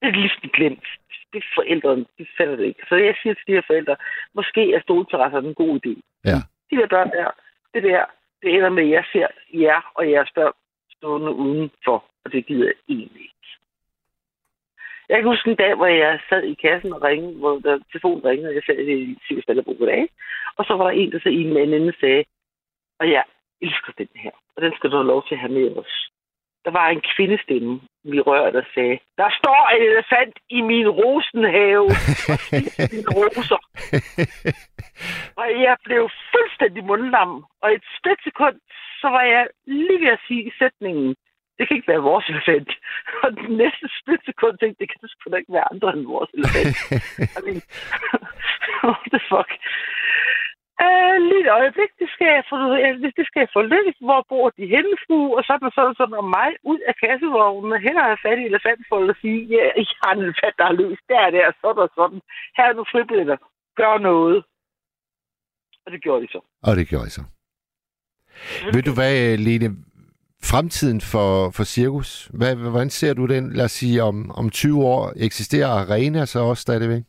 Det er lige glemt. Det er forældrene, de fatter det ikke. Så jeg siger til de her forældre, måske er stoleterrasser en god idé. Ja. De der børn der, det der, det ender med, at jeg ser jer og jeres børn stående udenfor, og det gider jeg egentlig ikke. Jeg kan huske en dag, hvor jeg sad i kassen og ringede, hvor der telefonen ringede, og jeg sad i Sivs Dallerbo goddag. Og så var der en, der så i en anden sagde, og jeg elsker den her, og den skal du have lov til at have med os. Der var en kvindestemme, vi rørte og sagde, der står en elefant i min rosenhave, og mine roser. og jeg blev fuldstændig mundlam, og et splitsekund, så var jeg lige ved at sige i sætningen, det kan ikke være vores elefant. Og den næste splitsekund tænkte, det kan sgu da ikke være andre end vores elefant. I mean, what the fuck? Uh, lige et øjeblik, det skal jeg få, det skal jeg få lidt. Hvor bor de henne, fru? Og sådan og sådan, sådan, og mig ud af kassevognen, hen og have fat i elefantfoldet og sige, ja, jeg har en elefant, der har løst der, der, sådan og sådan. Her er nu fribilletter. Gør noget. Og det gjorde de så. Og det gjorde de så. Ved du hvad, Lene? Fremtiden for, for cirkus, hvad, hvordan ser du den? Lad os sige, om, om 20 år eksisterer Arena så også stadigvæk?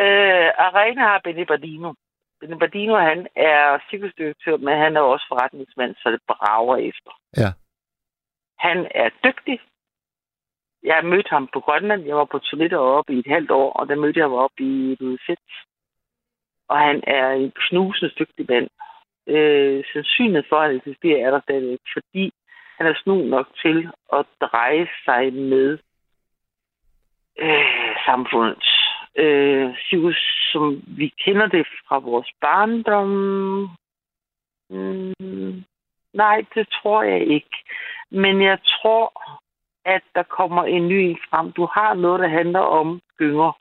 Øh, Arena har Benny Bardino. Benny Bardino, han er cirkusdirektør, men han er også forretningsmand, så det brager efter. Ja. Han er dygtig. Jeg mødte ham på Grønland. Jeg var på turné deroppe i et halvt år, og der mødte jeg ham oppe i Ludet Og han er en knusende dygtig mand. Øh, sandsynlighed for, at han eksisterer, er der stadigvæk, fordi han er snu nok til at dreje sig med øh, samfundet øh, Sivus, som vi kender det fra vores barndom. Mm, nej, det tror jeg ikke. Men jeg tror, at der kommer en ny en frem. Du har noget, der handler om gynger.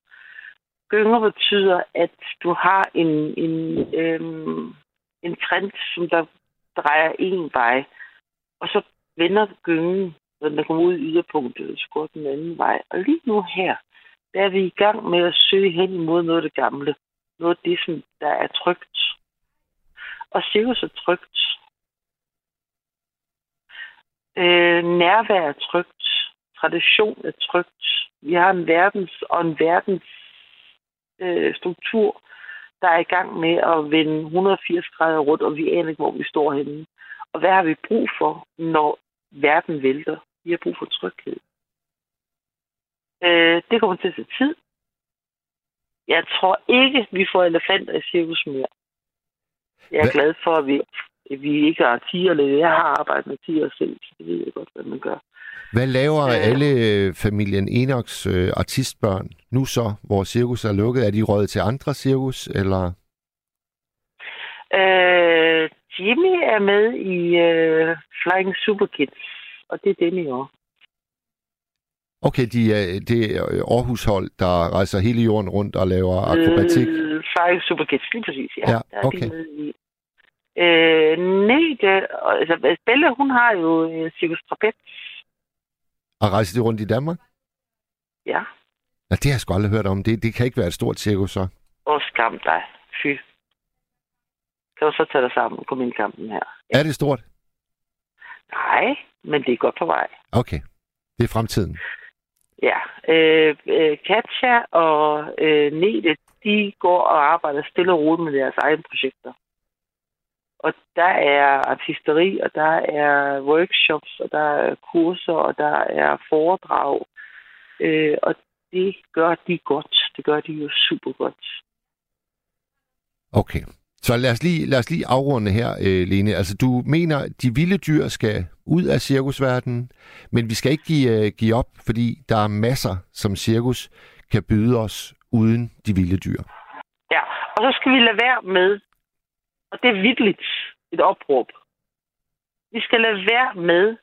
Gynger betyder, at du har en, en, øhm, en trend, som der drejer en vej, og så vender gyngen, når den kommer ud i yderpunktet, så går den anden vej. Og lige nu her, der er vi i gang med at søge hen imod noget af det gamle. Noget af det, som der er trygt. Og cirkus er trygt. Øh, nærvær er trygt. Tradition er trygt. Vi har en verdens og en verdens øh, struktur, der er i gang med at vende 180 grader rundt, og vi aner ikke, hvor vi står henne. Og hvad har vi brug for, når verden vælter? Vi har brug for tryghed. Øh, det kommer til at tage tid. Jeg tror ikke, vi får elefanter i cirkus mere. Jeg er Hva? glad for, at vi, vi ikke har tiger. Jeg har arbejdet med tiger selv, så det ved jeg godt, hvad man gør. Hvad laver øh, alle familien Enoks øh, artistbørn nu så, hvor cirkus er lukket? Er de røget til andre cirkus, eller? Øh, Jimmy er med i øh, Flying Super Kids, og det er dem i år. Okay, de er, det er Aarhus hold, der rejser hele jorden rundt og laver akrobatik? Øh, Flying Super Kids, lige præcis, ja. ja okay. de med i. Øh, Nete, altså Belle, hun har jo øh, Trapez. Og rejser de rundt i Danmark? Ja. Ja, det har jeg sgu aldrig hørt om. Det, det kan ikke være et stort cirkus, så. Og skam dig. Fy. Kan du så tage dig sammen på min kampen her? Er det stort? Nej, men det er godt på vej. Okay. Det er fremtiden. Ja. Øh, øh, Katja og øh, Nete, de går og arbejder stille og roligt med deres egne projekter. Og der er artisteri, og der er workshops, og der er kurser, og der er foredrag. Øh, og det gør de godt. Det gør de jo super godt. Okay. Så lad os lige, lad os lige afrunde her, øh, Lene. Altså, du mener, de vilde dyr skal ud af cirkusverdenen, men vi skal ikke give, øh, give op, fordi der er masser, som cirkus kan byde os uden de vilde dyr. Ja, og så skal vi lade være med, og det er vidtligt et opråb, vi skal lade være med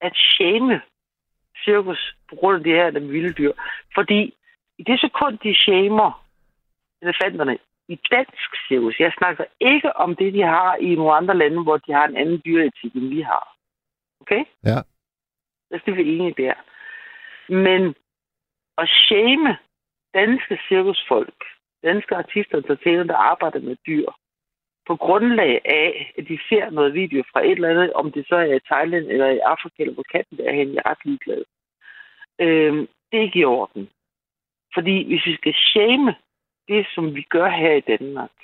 at shame cirkus på grund af det her de vilde dyr. Fordi i det sekund, de shamer elefanterne i dansk cirkus, jeg snakker ikke om det, de har i nogle andre lande, hvor de har en anden dyreetik, end vi har. Okay? Ja. Det er vi enige der. Men at shame danske cirkusfolk, danske artister og entertainer, der arbejder med dyr, på grundlag af, at de ser noget video fra et eller andet, om det så er i Thailand eller i Afrika eller hvor katten der er hen, jeg er ret ligeglad. Øhm, det er ikke i orden. Fordi hvis vi skal shame det, som vi gør her i Danmark,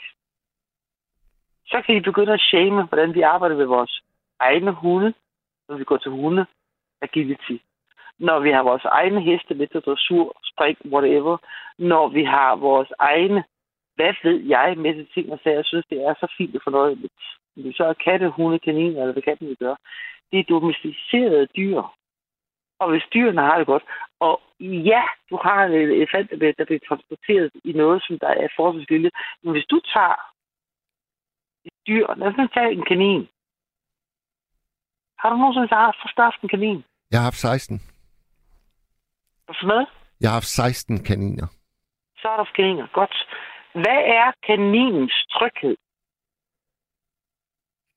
så kan vi begynde at shame, hvordan vi arbejder med vores egne hunde, når vi går til hunde, agility. Når vi har vores egne heste med til dressur, spring, whatever. Når vi har vores egne, hvad ved jeg, med til ting og sager, jeg synes, det er så fint og fornøjeligt. Om så er katte, hunde, kaniner, eller hvad katten vi gør. Det er domesticerede dyr. Og hvis dyrene har det godt, og ja, du har en elefant, der bliver transporteret i noget, som der er forholdsvis lille, men hvis du tager et dyr, lad os tage en kanin. Har du nogensinde haft en kanin? Jeg har haft 16. Hvad? Jeg har haft 16 kaniner. Så er der kaniner. Godt. Hvad er kaninens tryghed?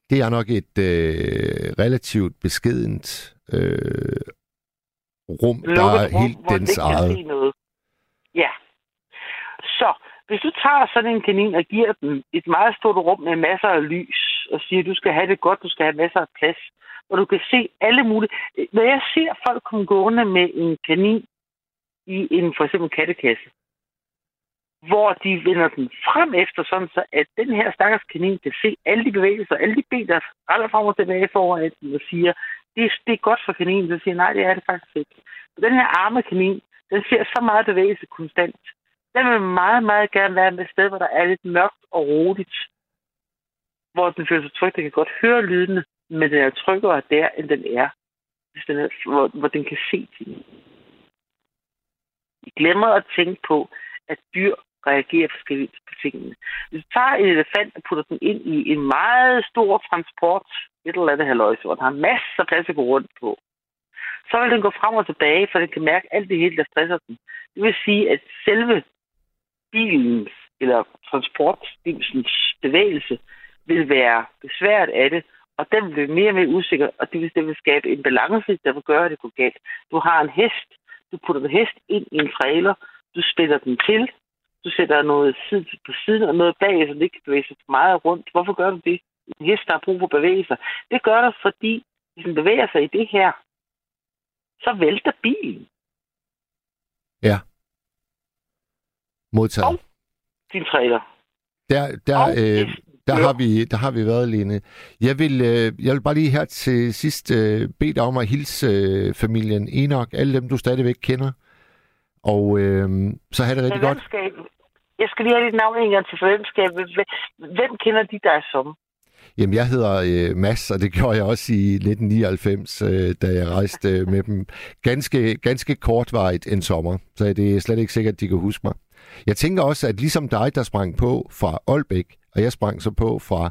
Det er nok et øh, relativt beskedent øh, rum, Lukket der er rum, helt hvor dens det kan eget. se noget. Ja. Så, hvis du tager sådan en kanin og giver den et meget stort rum med masser af lys, og siger, at du skal have det godt, du skal have masser af plads, hvor du kan se alle mulige... Når jeg ser folk komme gående med en kanin i en for eksempel kattekasse, hvor de vender den frem efter, sådan så at den her stakkels kanin kan se alle de bevægelser, alle de ben, der aller frem og tilbage foran den, og siger, det er, det er godt for kaninen. Så siger nej, det er det faktisk ikke. Så den her arme kanin, den ser så meget bevægelse konstant. Den vil meget, meget gerne være med et sted, hvor der er lidt mørkt og roligt. Hvor den føler sig tryg. Den kan godt høre lydene, men den er tryggere der, end den er, hvis den er hvor, hvor den kan se ting. Vi glemmer at tænke på, at dyr reagerer forskelligt på tingene. Hvis du tager en elefant og putter den ind i en meget stor transport, et eller andet halvøjse, hvor den har masser af plads at gå rundt på, så vil den gå frem og tilbage, for den kan mærke alt det hele, der stresser den. Det vil sige, at selve bilens eller transportbilens bevægelse vil være besværet af det, og den vil blive mere og mere usikker, og det vil, det vil skabe en balance, der vil gøre, at det går galt. Du har en hest, du putter en hest ind i en trailer, du spænder den til, du sætter noget side på siden og noget bag, så det ikke kan bevæge sig for meget rundt. Hvorfor gør du det? En hest, der har brug for at bevæge sig. Det gør du, fordi hvis den bevæger sig i det her, så vælter bilen. Ja. Modtaget. Og din trailer. Der, der, Og øh, der, har vi, der har vi været, Lene. Jeg vil, øh, jeg vil bare lige her til sidst øh, bede dig om at hilse øh, familien Enoch, alle dem, du stadigvæk kender. Og øh, så have det rigtig godt. Jeg skal lige have dit navn en gang til for venskab. Hvem kender de dig som? Jamen, jeg hedder øh, Mads, og det gjorde jeg også i 1999, øh, da jeg rejste øh, med dem. Ganske, ganske kortvarigt en sommer, så det er slet ikke sikkert, at de kan huske mig. Jeg tænker også, at ligesom dig, der sprang på fra Aalbæk, og jeg sprang så på fra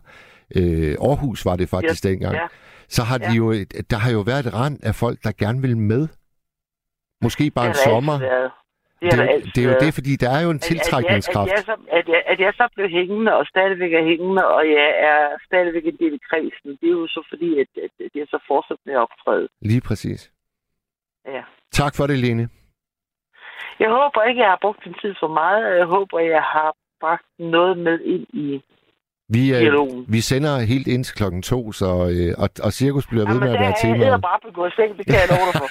øh, Aarhus, var det faktisk Ja, dengang, ja. så har de Ja. jo, der har jo været et rand af folk, der gerne vil med. Måske bare en sommer. været. Det, Det, jo- det er jo det, fordi der er jo en At- at jeg- tiltrækningskraft. At jeg, så, at, jeg, at jeg så blev hængende, og stadigvæk er hængende, og jeg er stadigvæk en del i kredsen. Det er jo så fordi, at, at, at jeg så fortsat med at optræde. Lige præcis. Ja. Tak for det, Lene. Jeg håber ikke, jeg har brugt din tid for meget, og jeg håber, jeg har bragt noget med ind i Vi, øh, dialogen. vi sender helt ind til klokken to, så, øh, og, og cirkus bliver ved med at være der er bare begået seng, det kan jeg love dig for.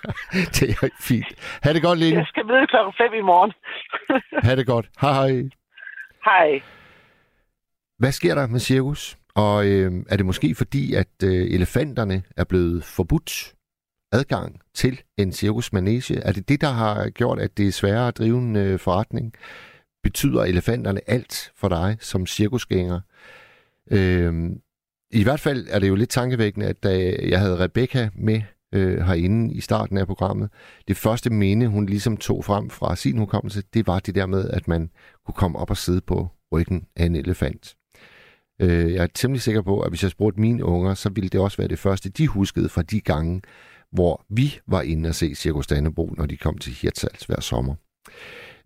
det er fint. Ha' det godt, Lene. Jeg skal møde klokken 5 i morgen. Ha' det godt. Hej hej. Hej. Hvad sker der med cirkus? Og øh, er det måske fordi, at øh, elefanterne er blevet forbudt adgang til en cirkusmanege? Er det det, der har gjort, at det er sværere at drive en øh, forretning? Betyder elefanterne alt for dig som cirkusgænger? Øh, I hvert fald er det jo lidt tankevækkende, at da jeg havde Rebecca med øh, herinde i starten af programmet, det første minde, hun ligesom tog frem fra sin hukommelse, det var det der med, at man kunne komme op og sidde på ryggen af en elefant. Øh, jeg er temmelig sikker på, at hvis jeg spurgte mine unger, så ville det også være det første, de huskede fra de gange, hvor vi var inde og se Cirkus Dannebro, når de kom til Hirtshals hver sommer.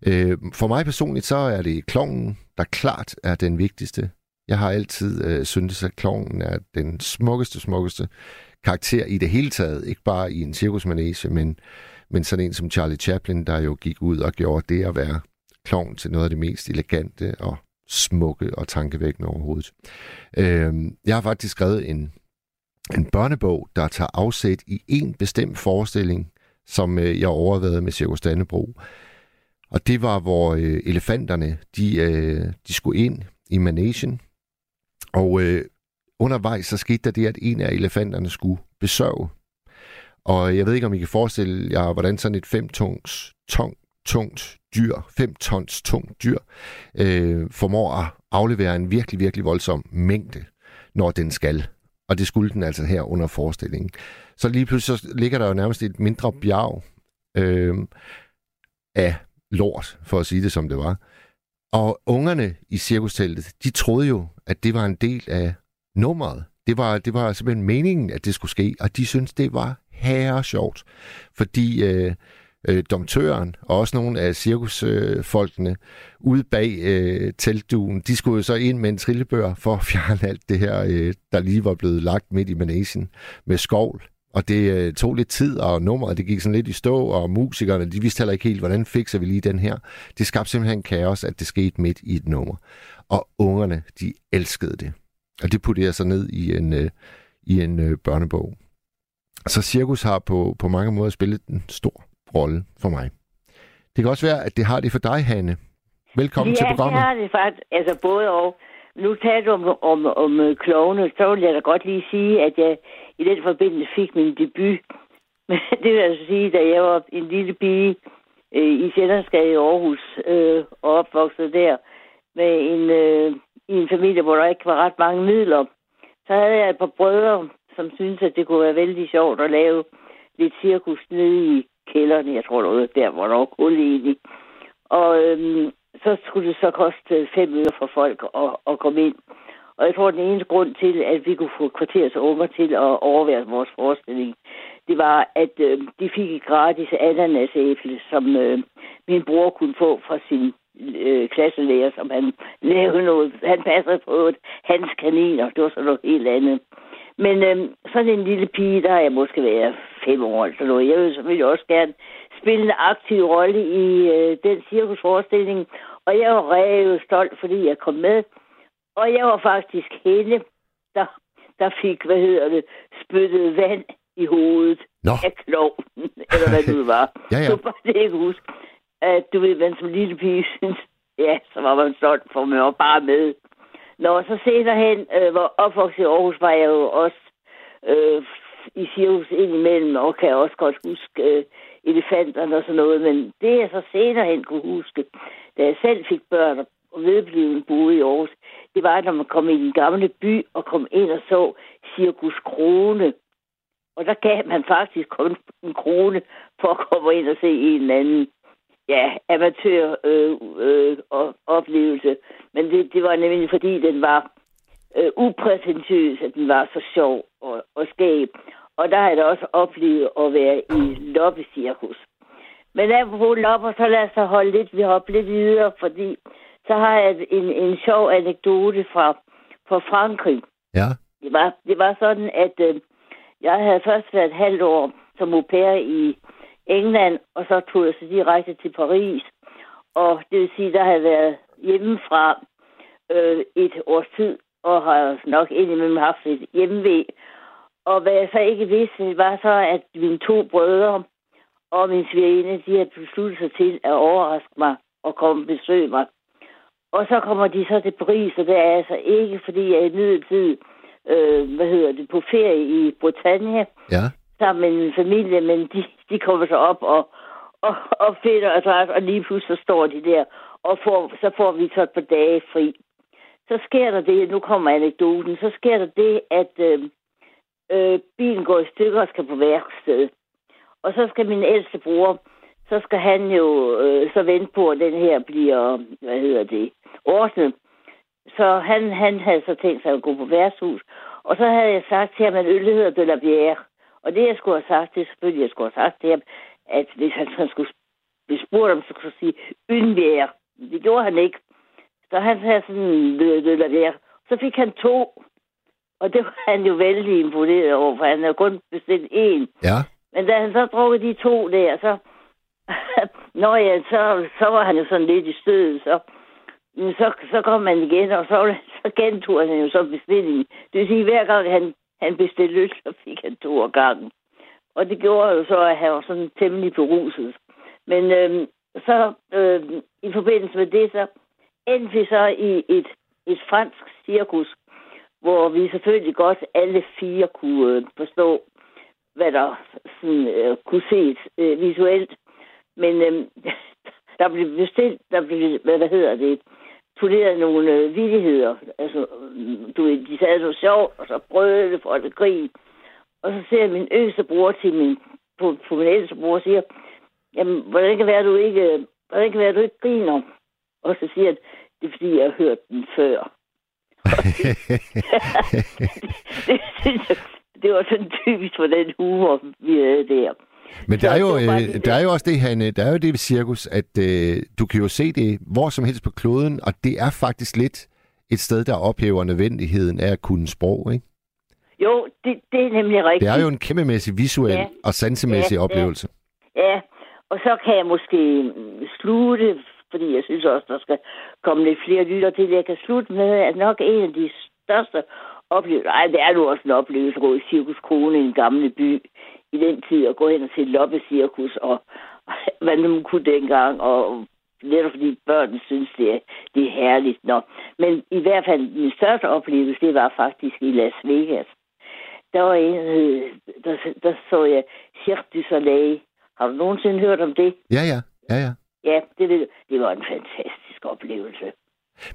Øh, for mig personligt, så er det klovnen, der klart er den vigtigste. Jeg har altid øh, syntes, at klovnen er den smukkeste, smukkeste karakter i det hele taget. Ikke bare i en cirkusmanege, men, men sådan en som Charlie Chaplin, der jo gik ud og gjorde det at være klovn til noget af det mest elegante og smukke og tankevækkende overhovedet. Øh, jeg har faktisk skrevet en, en børnebog, der tager afsæt i en bestemt forestilling, som øh, jeg overvejede med Cirkus Dannebro. Og det var, hvor øh, elefanterne, de, øh, de skulle ind i managen, og øh, undervejs så skete der det, at en af elefanterne skulle besøge. Og jeg ved ikke, om I kan forestille jer, hvordan sådan et fem tungs, tung, tungt dyr, fem tons tungt dyr, øh, formår at aflevere en virkelig, virkelig voldsom mængde, når den skal. Og det skulle den altså her under forestillingen. Så lige pludselig så ligger der jo nærmest et mindre bjerg øh, af lort, for at sige det som det var. Og ungerne i cirkusteltet, de troede jo, at det var en del af nummeret. Det var, det var simpelthen meningen, at det skulle ske, og de syntes, det var herre sjovt. Fordi øh, øh, domtøren og også nogle af cirkusfolkene øh, ude bag øh, teltduen, de skulle jo så ind med en trillebør for at fjerne alt det her, øh, der lige var blevet lagt midt i managen med skovl. Og det øh, tog lidt tid, og nummeret det gik sådan lidt i stå, og musikerne de vidste heller ikke helt, hvordan fikser vi lige den her. Det skabte simpelthen kaos, at det skete midt i et nummer. Og ungerne, de elskede det. Og det puttede jeg så ned i en, øh, i en øh, børnebog. Så cirkus har på, på mange måder spillet en stor rolle for mig. Det kan også være, at det har det for dig, Hanne. Velkommen ja, til programmet. Ja, det har det faktisk. Altså både og. Nu talte du om, om, om øh, klovne, så vil jeg da godt lige sige, at jeg i den forbindelse fik min debut. Men det vil altså sige, da jeg var en lille pige øh, i Sjællandsgade i Aarhus øh, og opvokset der med en, øh, i en familie, hvor der ikke var ret mange midler, så havde jeg et par brødre, som syntes, at det kunne være vældig sjovt at lave lidt cirkus nede i kælderen. Jeg tror, der var der, hvor var kul i. Og øhm, så skulle det så koste fem øre for folk at, at komme ind. Og jeg tror, den eneste grund til, at vi kunne få kvarters unger til at overvære vores forestilling, det var, at øh, de fik et gratis ananasæble, som øh, min bror kunne få fra sin øh, klasselærer, som han lavede noget. Han passede på hans kaniner. Det var så noget helt andet. Men øh, sådan en lille pige, der har jeg måske været fem år eller noget. Jeg vil selvfølgelig også gerne spille en aktiv rolle i øh, den cirkusforestilling. Og jeg var revet stolt, fordi jeg kom med. Og jeg var faktisk hende, der, der fik, hvad hedder det, spyttet vand i hovedet Nå. af kloven, eller hvad det nu var. Ja, ja. Så bare det ikke huske, at du ved, man som lille pige synes, ja, så var man stolt, for man var bare med. Nå, så senere hen øh, hvor opvokset i Aarhus, var jeg jo også øh, i cirkus indimellem, og kan også godt huske øh, elefanterne og sådan noget. Men det, jeg så senere hen kunne huske, da jeg selv fik børn og vedblivende boede i Aarhus, det var, når man kom i den gamle by og kom ind og så Cirkus Krone. Og der gav man faktisk kun en krone for at komme ind og se en eller anden ja, amatør øh, øh, og oplevelse. Men det, det var nemlig fordi, den var øh, upræsentøs, at den var så sjov og, og skæb. Og der har jeg da også oplevet at være i loppecirkus. Men op, og så lad os så holde lidt, vi hopper lidt videre, fordi så har jeg en, en sjov anekdote fra, fra Frankrig. Ja. Det var, det var sådan, at øh, jeg havde først været et halvt år som au pair i England, og så tog jeg så direkte til Paris. Og det vil sige, der havde været hjemmefra øh, et års tid, og har nok indimellem haft et hjemmevæg. Og hvad jeg så ikke vidste, var så, at mine to brødre og min svigerinde, de havde besluttet sig til at overraske mig og komme og besøge mig. Og så kommer de så til Paris, og det er altså ikke, fordi jeg er midlertid, øh, hvad hedder det, på ferie i Bretagne, Ja sammen med min familie, men de, de kommer så op og, og, og finder og drak, og lige pludselig så står de der, og får, så får vi så et par dage fri. Så sker der det, nu kommer anekdoten, så sker der det, at øh, øh, bilen går i stykker og skal på værksted. Og så skal min ældste bror, så skal han jo øh, så vente på, at den her bliver, hvad hedder det, ordnet. Så han, han havde så tænkt sig at gå på værtshus. Og så havde jeg sagt til ham, at øl hedder de la bière. Og det, jeg skulle have sagt, det er selvfølgelig, jeg skulle have sagt til ham, at hvis han, han skulle blive spurgt om, så jeg sige, bière. Det gjorde han ikke. Så han sagde sådan, bière. Så fik han to. Og det var han jo vældig imponeret over, for han havde kun bestilt én. Ja. Men da han så drukkede de to der, så... Nå ja, så, så var han jo sådan lidt i stødet, så... Men så, så kom man igen, og så, så gentog han jo så bestillingen. Det vil sige, hver gang han, han bestilte øl, så fik han to af gangen. Og det gjorde jo så, at han var sådan temmelig beruset. Men øh, så øh, i forbindelse med det, så endte vi så i et, et fransk cirkus, hvor vi selvfølgelig godt alle fire kunne øh, forstå, hvad der sådan, øh, kunne ses øh, visuelt. Men øh, der blev bestilt, der blev, hvad hvad hedder det, turneret nogle øh, vidigheder. Altså, du ved, de sagde så sjovt, og så brød det for at grin. Og så ser min yngste bror til min, på, på min ældste bror og siger, jamen, hvordan kan det være, du ikke, øh, hvordan kan det være, du ikke griner? Og så siger han, det er fordi, jeg har hørt den før. det, det, det var sådan typisk for den humor, vi havde der. Men der er, jo, det øh, det der er jo også det, Hanne, der er jo det ved cirkus, at øh, du kan jo se det hvor som helst på kloden, og det er faktisk lidt et sted, der ophæver nødvendigheden af at kunne sprog, ikke? Jo, det, det er nemlig rigtigt. Det er jo en kæmpemæssig visuel Ja. og sansemæssig Ja, ja. oplevelse. Ja, og så kan jeg måske mm, slutte, fordi jeg synes også, der skal komme lidt flere lytter til. Jeg kan slutte med, at nok en af de største oplevelser, nej, det er nu også en oplevelse i Cirkus Kone i en gamle by i den tid, at gå hen og se loppecirkus, og hvad nu kunne dengang, og netop fordi børnene synes, det er, det er herligt. Nå. Men i hvert fald, min største oplevelse, det var faktisk i Las Vegas. Der var en, øh, der, der så jeg Cirque du Soleil. Har du nogensinde hørt om det? Ja, ja. ja, ja. Ja, det, det var en fantastisk oplevelse.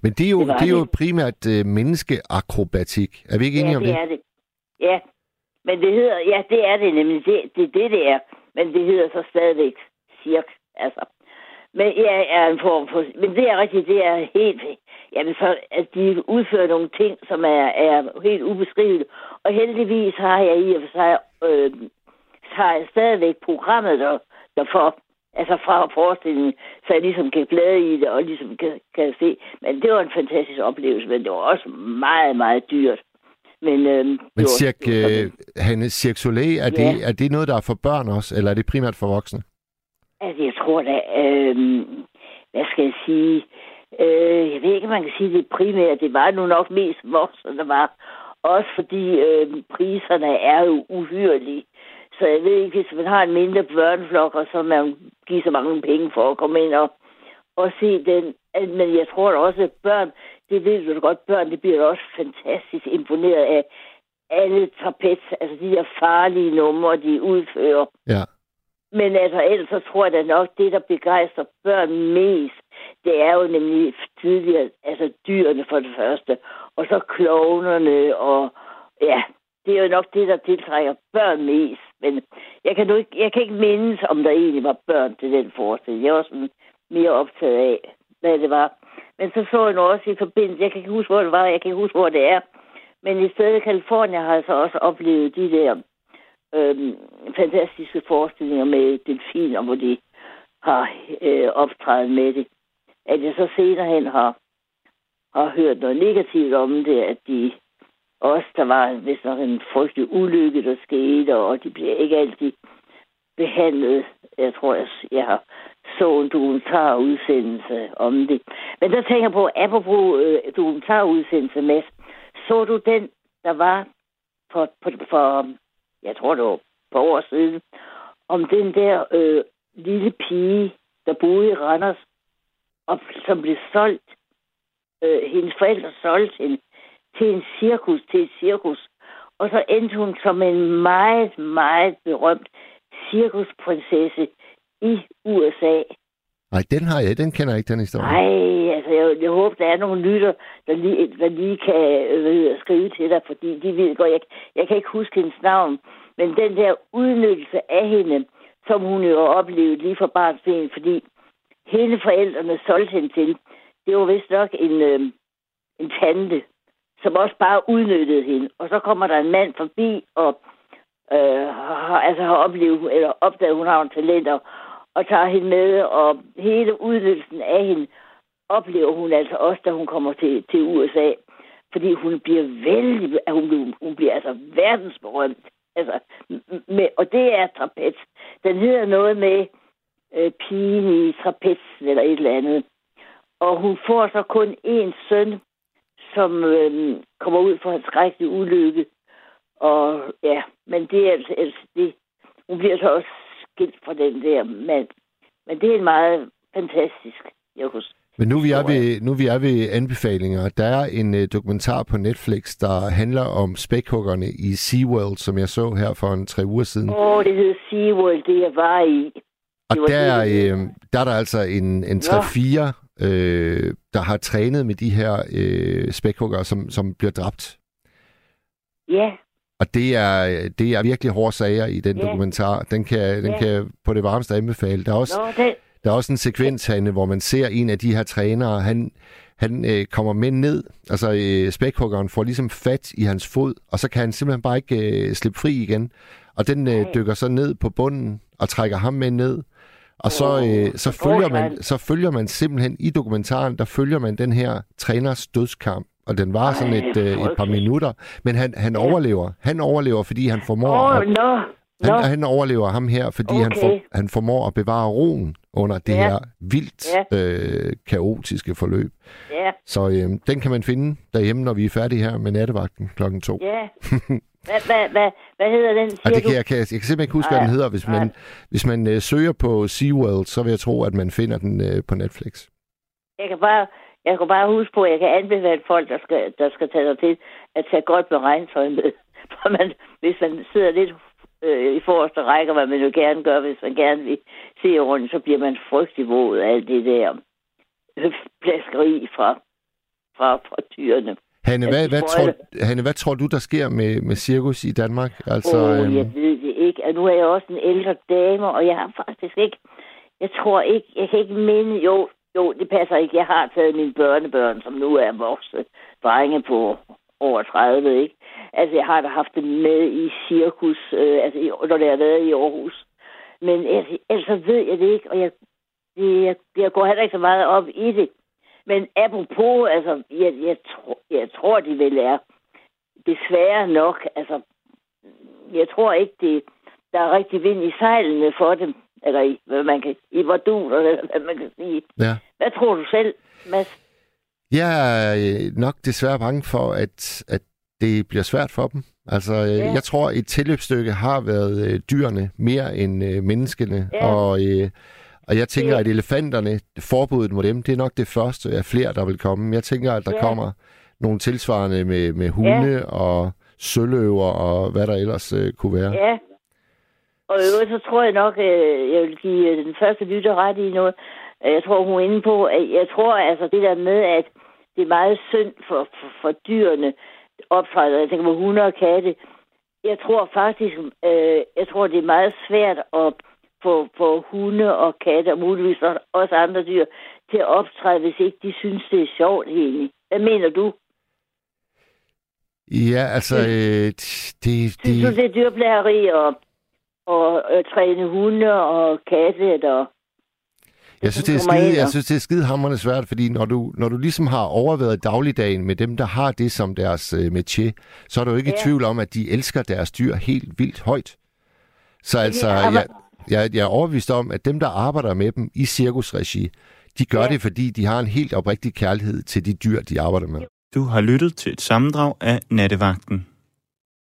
Men det er jo, Det det er jo primært øh, menneskeakrobatik. Er vi ikke enige ja, om det det? er det. Ja, men det hedder, ja, det er det nemlig. Det, det er det, det er. Men det hedder så stadigvæk cirk, altså. Men ja, er en form for, men det er rigtigt, det er helt, jamen så, at de udfører nogle ting, som er, er helt ubeskrivelige. Og heldigvis har jeg i og for sig, øh, har jeg stadigvæk programmet der, derfor, altså fra forestillingen, så jeg ligesom kan glæde i det, og ligesom kan, kan se. Men det var en fantastisk oplevelse, men det var også meget, meget dyrt. Men, øh, Men sådan- øh, Hanne, Soleil, er, det, er det noget, der er for børn også, eller er det primært for voksne? Altså, jeg tror da, øh, hvad skal jeg sige, øh, jeg ved ikke, man kan sige det primært, det var nu nok mest voksne, der var, også fordi øh, priserne er jo uhyrlige. Så jeg ved ikke, hvis man har en mindre børneflok, og så man giver så mange penge for at komme ind og, og se den. Men jeg tror også, at børn, det ved du da godt, børn, det bliver også fantastisk imponeret af alle trapez, altså de der farlige numre, de udfører. Ja. Men altså, ellers så tror jeg da nok, det, der begejstrer børn mest, det er jo nemlig tidligere, altså dyrene for det første, og så klovnerne, og ja, det er jo nok det, der tiltrækker børn mest. Men jeg kan, nu ikke, jeg kan ikke mindes, om der egentlig var børn til den forestilling. Jeg var sådan mere optaget af, hvad det var. Men så så jeg nu også i forbindelse, jeg kan ikke huske, hvor det var, jeg kan ikke huske, hvor det er. Men i stedet i Kalifornien har jeg så også oplevet de der øh, fantastiske forestillinger med delfiner, hvor de har øh, optrædet med det. At jeg så senere hen har, har hørt noget negativt om det, at de også, der var vist nok en frygtelig ulykke, der skete, og de bliver ikke altid behandlet. Jeg tror, jeg, jeg har så en dokumentarudsendelse om det. Men der tænker jeg på, apropos øh, dokumentarudsendelse, Mads, så du den, der var for, for, for jeg tror det var på år siden, om den der øh, lille pige, der boede i Randers, og som blev solgt. Øh, hendes forældre solgte hende til en cirkus, til et cirkus. Og så endte hun som en meget, meget berømt cirkusprinsesse i USA. Nej, den har jeg. Den kender jeg ikke, den historie. Nej, altså jeg, jeg håber, der er nogle lytter, der lige, der lige kan øh, skrive til dig, fordi de ved godt, jeg, jeg kan ikke huske hendes navn, men den der udnyttelse af hende, som hun jo har oplevet lige fra barnsben, fordi hele forældrene solgte hende til, det var vist nok en, øh, en tante, som også bare udnyttede hende. Og så kommer der en mand forbi, og øh, har, altså har oplevet, eller opdaget, at hun har en talenter, og tager hende med, og hele udnyttelsen af hende oplever hun altså også, da hun kommer til, til USA. Fordi hun bliver vældig, hun bliver, hun bliver altså verdensberømt. Altså, med, og det er trapez. Den hedder noget med øh, pigen i trapezen eller et eller andet. Og hun får så kun én søn, som øh, kommer ud for en skrækkelig ulykke. Og ja, men det er altså, altså det, hun bliver så også fra den der mand. Men det er en meget fantastisk, kunne men nu vi er ved, nu vi er ved anbefalinger. Der er en uh, dokumentar på Netflix, der handler om spækhuggerne i SeaWorld, som jeg så her for en tre uger siden. Åh, oh, det hedder SeaWorld, det jeg var i. Og der, øh, der er der altså en, en 3-4, øh, der har trænet med de her øh, spækhuggere, som, som bliver dræbt. Ja. Og det er, det er virkelig hårde sager i den ja. dokumentar. Den kan, den ja. kan på det varmeste anbefale. Der er også, Nå, det... der er også en sekvens herinde, hvor man ser en af de her trænere, han, han øh, kommer med ned, altså øh, spækhuggeren får ligesom fat i hans fod, og så kan han simpelthen bare ikke øh, slippe fri igen. Og den øh, dykker så ned på bunden og trækker ham med ned. Og så, øh, så, følger man, så følger man simpelthen i dokumentaren, der følger man den her træners dødskamp og den var sådan et, øh, et par minutter. Men han, han ja. overlever. Han overlever, fordi han formår... Oh, at, no. No. Han, han overlever ham her, fordi okay. han, for, han formår at bevare roen under det ja. her vildt ja. øh, kaotiske forløb. Ja. Så øh, den kan man finde derhjemme, når vi er færdige her med nattevagten klokken to. Ja. Hvad, hvad, hvad, hvad hedder den? Siger det kan, jeg, kan, jeg kan simpelthen ikke huske, Ej, hvad den hedder. Hvis man, hvis man øh, søger på SeaWorld, så vil jeg tro, at man finder den øh, på Netflix. Jeg kan bare jeg kan bare huske på, at jeg kan anbefale folk, der skal, der skal tage sig til, at tage godt med regntøj med. For man, hvis man sidder lidt øh, i forreste række, hvad man jo gerne gør, hvis man gerne vil se rundt, så bliver man frygtelig våd af alt det der plaskeri fra, fra, fra dyrene. Hanne, hvad, hvad, tror, Hanne, hvad tror du, der sker med, med cirkus i Danmark? Altså, oh, øhm... jeg ved det ikke. Og nu er jeg også en ældre dame, og jeg har faktisk ikke... Jeg tror ikke... Jeg kan ikke minde... Jo, jo, det passer ikke. Jeg har taget mine børnebørn, som nu er voksne drenge på over 30, ikke? Altså, jeg har da haft dem med i cirkus, øh, altså, når det har været i Aarhus. Men altså, altså ved jeg det ikke, og jeg, det, jeg, jeg går heller ikke så meget op i det. Men apropos, altså, jeg, jeg, tro, jeg tror, de vil er desværre nok. Altså, jeg tror ikke, det, der er rigtig vind i sejlene for dem eller i, hvad man kan, i vardun, eller hvad man kan sige. Ja. Hvad tror du selv, Mads? Jeg er øh, nok desværre bange for, at, at det bliver svært for dem. Altså, øh, ja. jeg tror, et tilløbsstykke har været øh, dyrene mere end øh, menneskene. Ja. Og, øh, og jeg tænker, at elefanterne, forbuddet mod dem, det er nok det første af flere, der vil komme. Jeg tænker, at der ja. kommer nogle tilsvarende med, med hunde ja. og søløver og hvad der ellers øh, kunne være. Ja, og i øvrigt, så tror jeg nok, øh, jeg vil give øh, den første lytter ret i noget. Jeg tror, hun er inde på, at jeg tror altså det der med, at det er meget synd for, for, for dyrene optræder. Jeg tænker på hunde og katte. Jeg tror faktisk, øh, jeg tror, det er meget svært at få, få hunde og katte, og muligvis også andre dyr, til at optræde, hvis ikke de synes, det er sjovt egentlig. Hvad mener du? Ja, altså, øh, det... det... Synes du, det er dyrplageri og og øh, træne hunde og katte. Og... Jeg synes, det er skide, jeg og- synes, det er skide hammerende svært, fordi når du, når du ligesom har overværet dagligdagen med dem, der har det som deres øh, métier, så er du ikke ja. i tvivl om, at de elsker deres dyr helt vildt højt. Så altså, Ja, jeg, jeg, jeg er overbevist om, at dem, der arbejder med dem i cirkusregi, de gør. Ja. det, fordi de har en helt oprigtig kærlighed til de dyr, de arbejder med. Du har lyttet til et sammendrag af Nattevagten.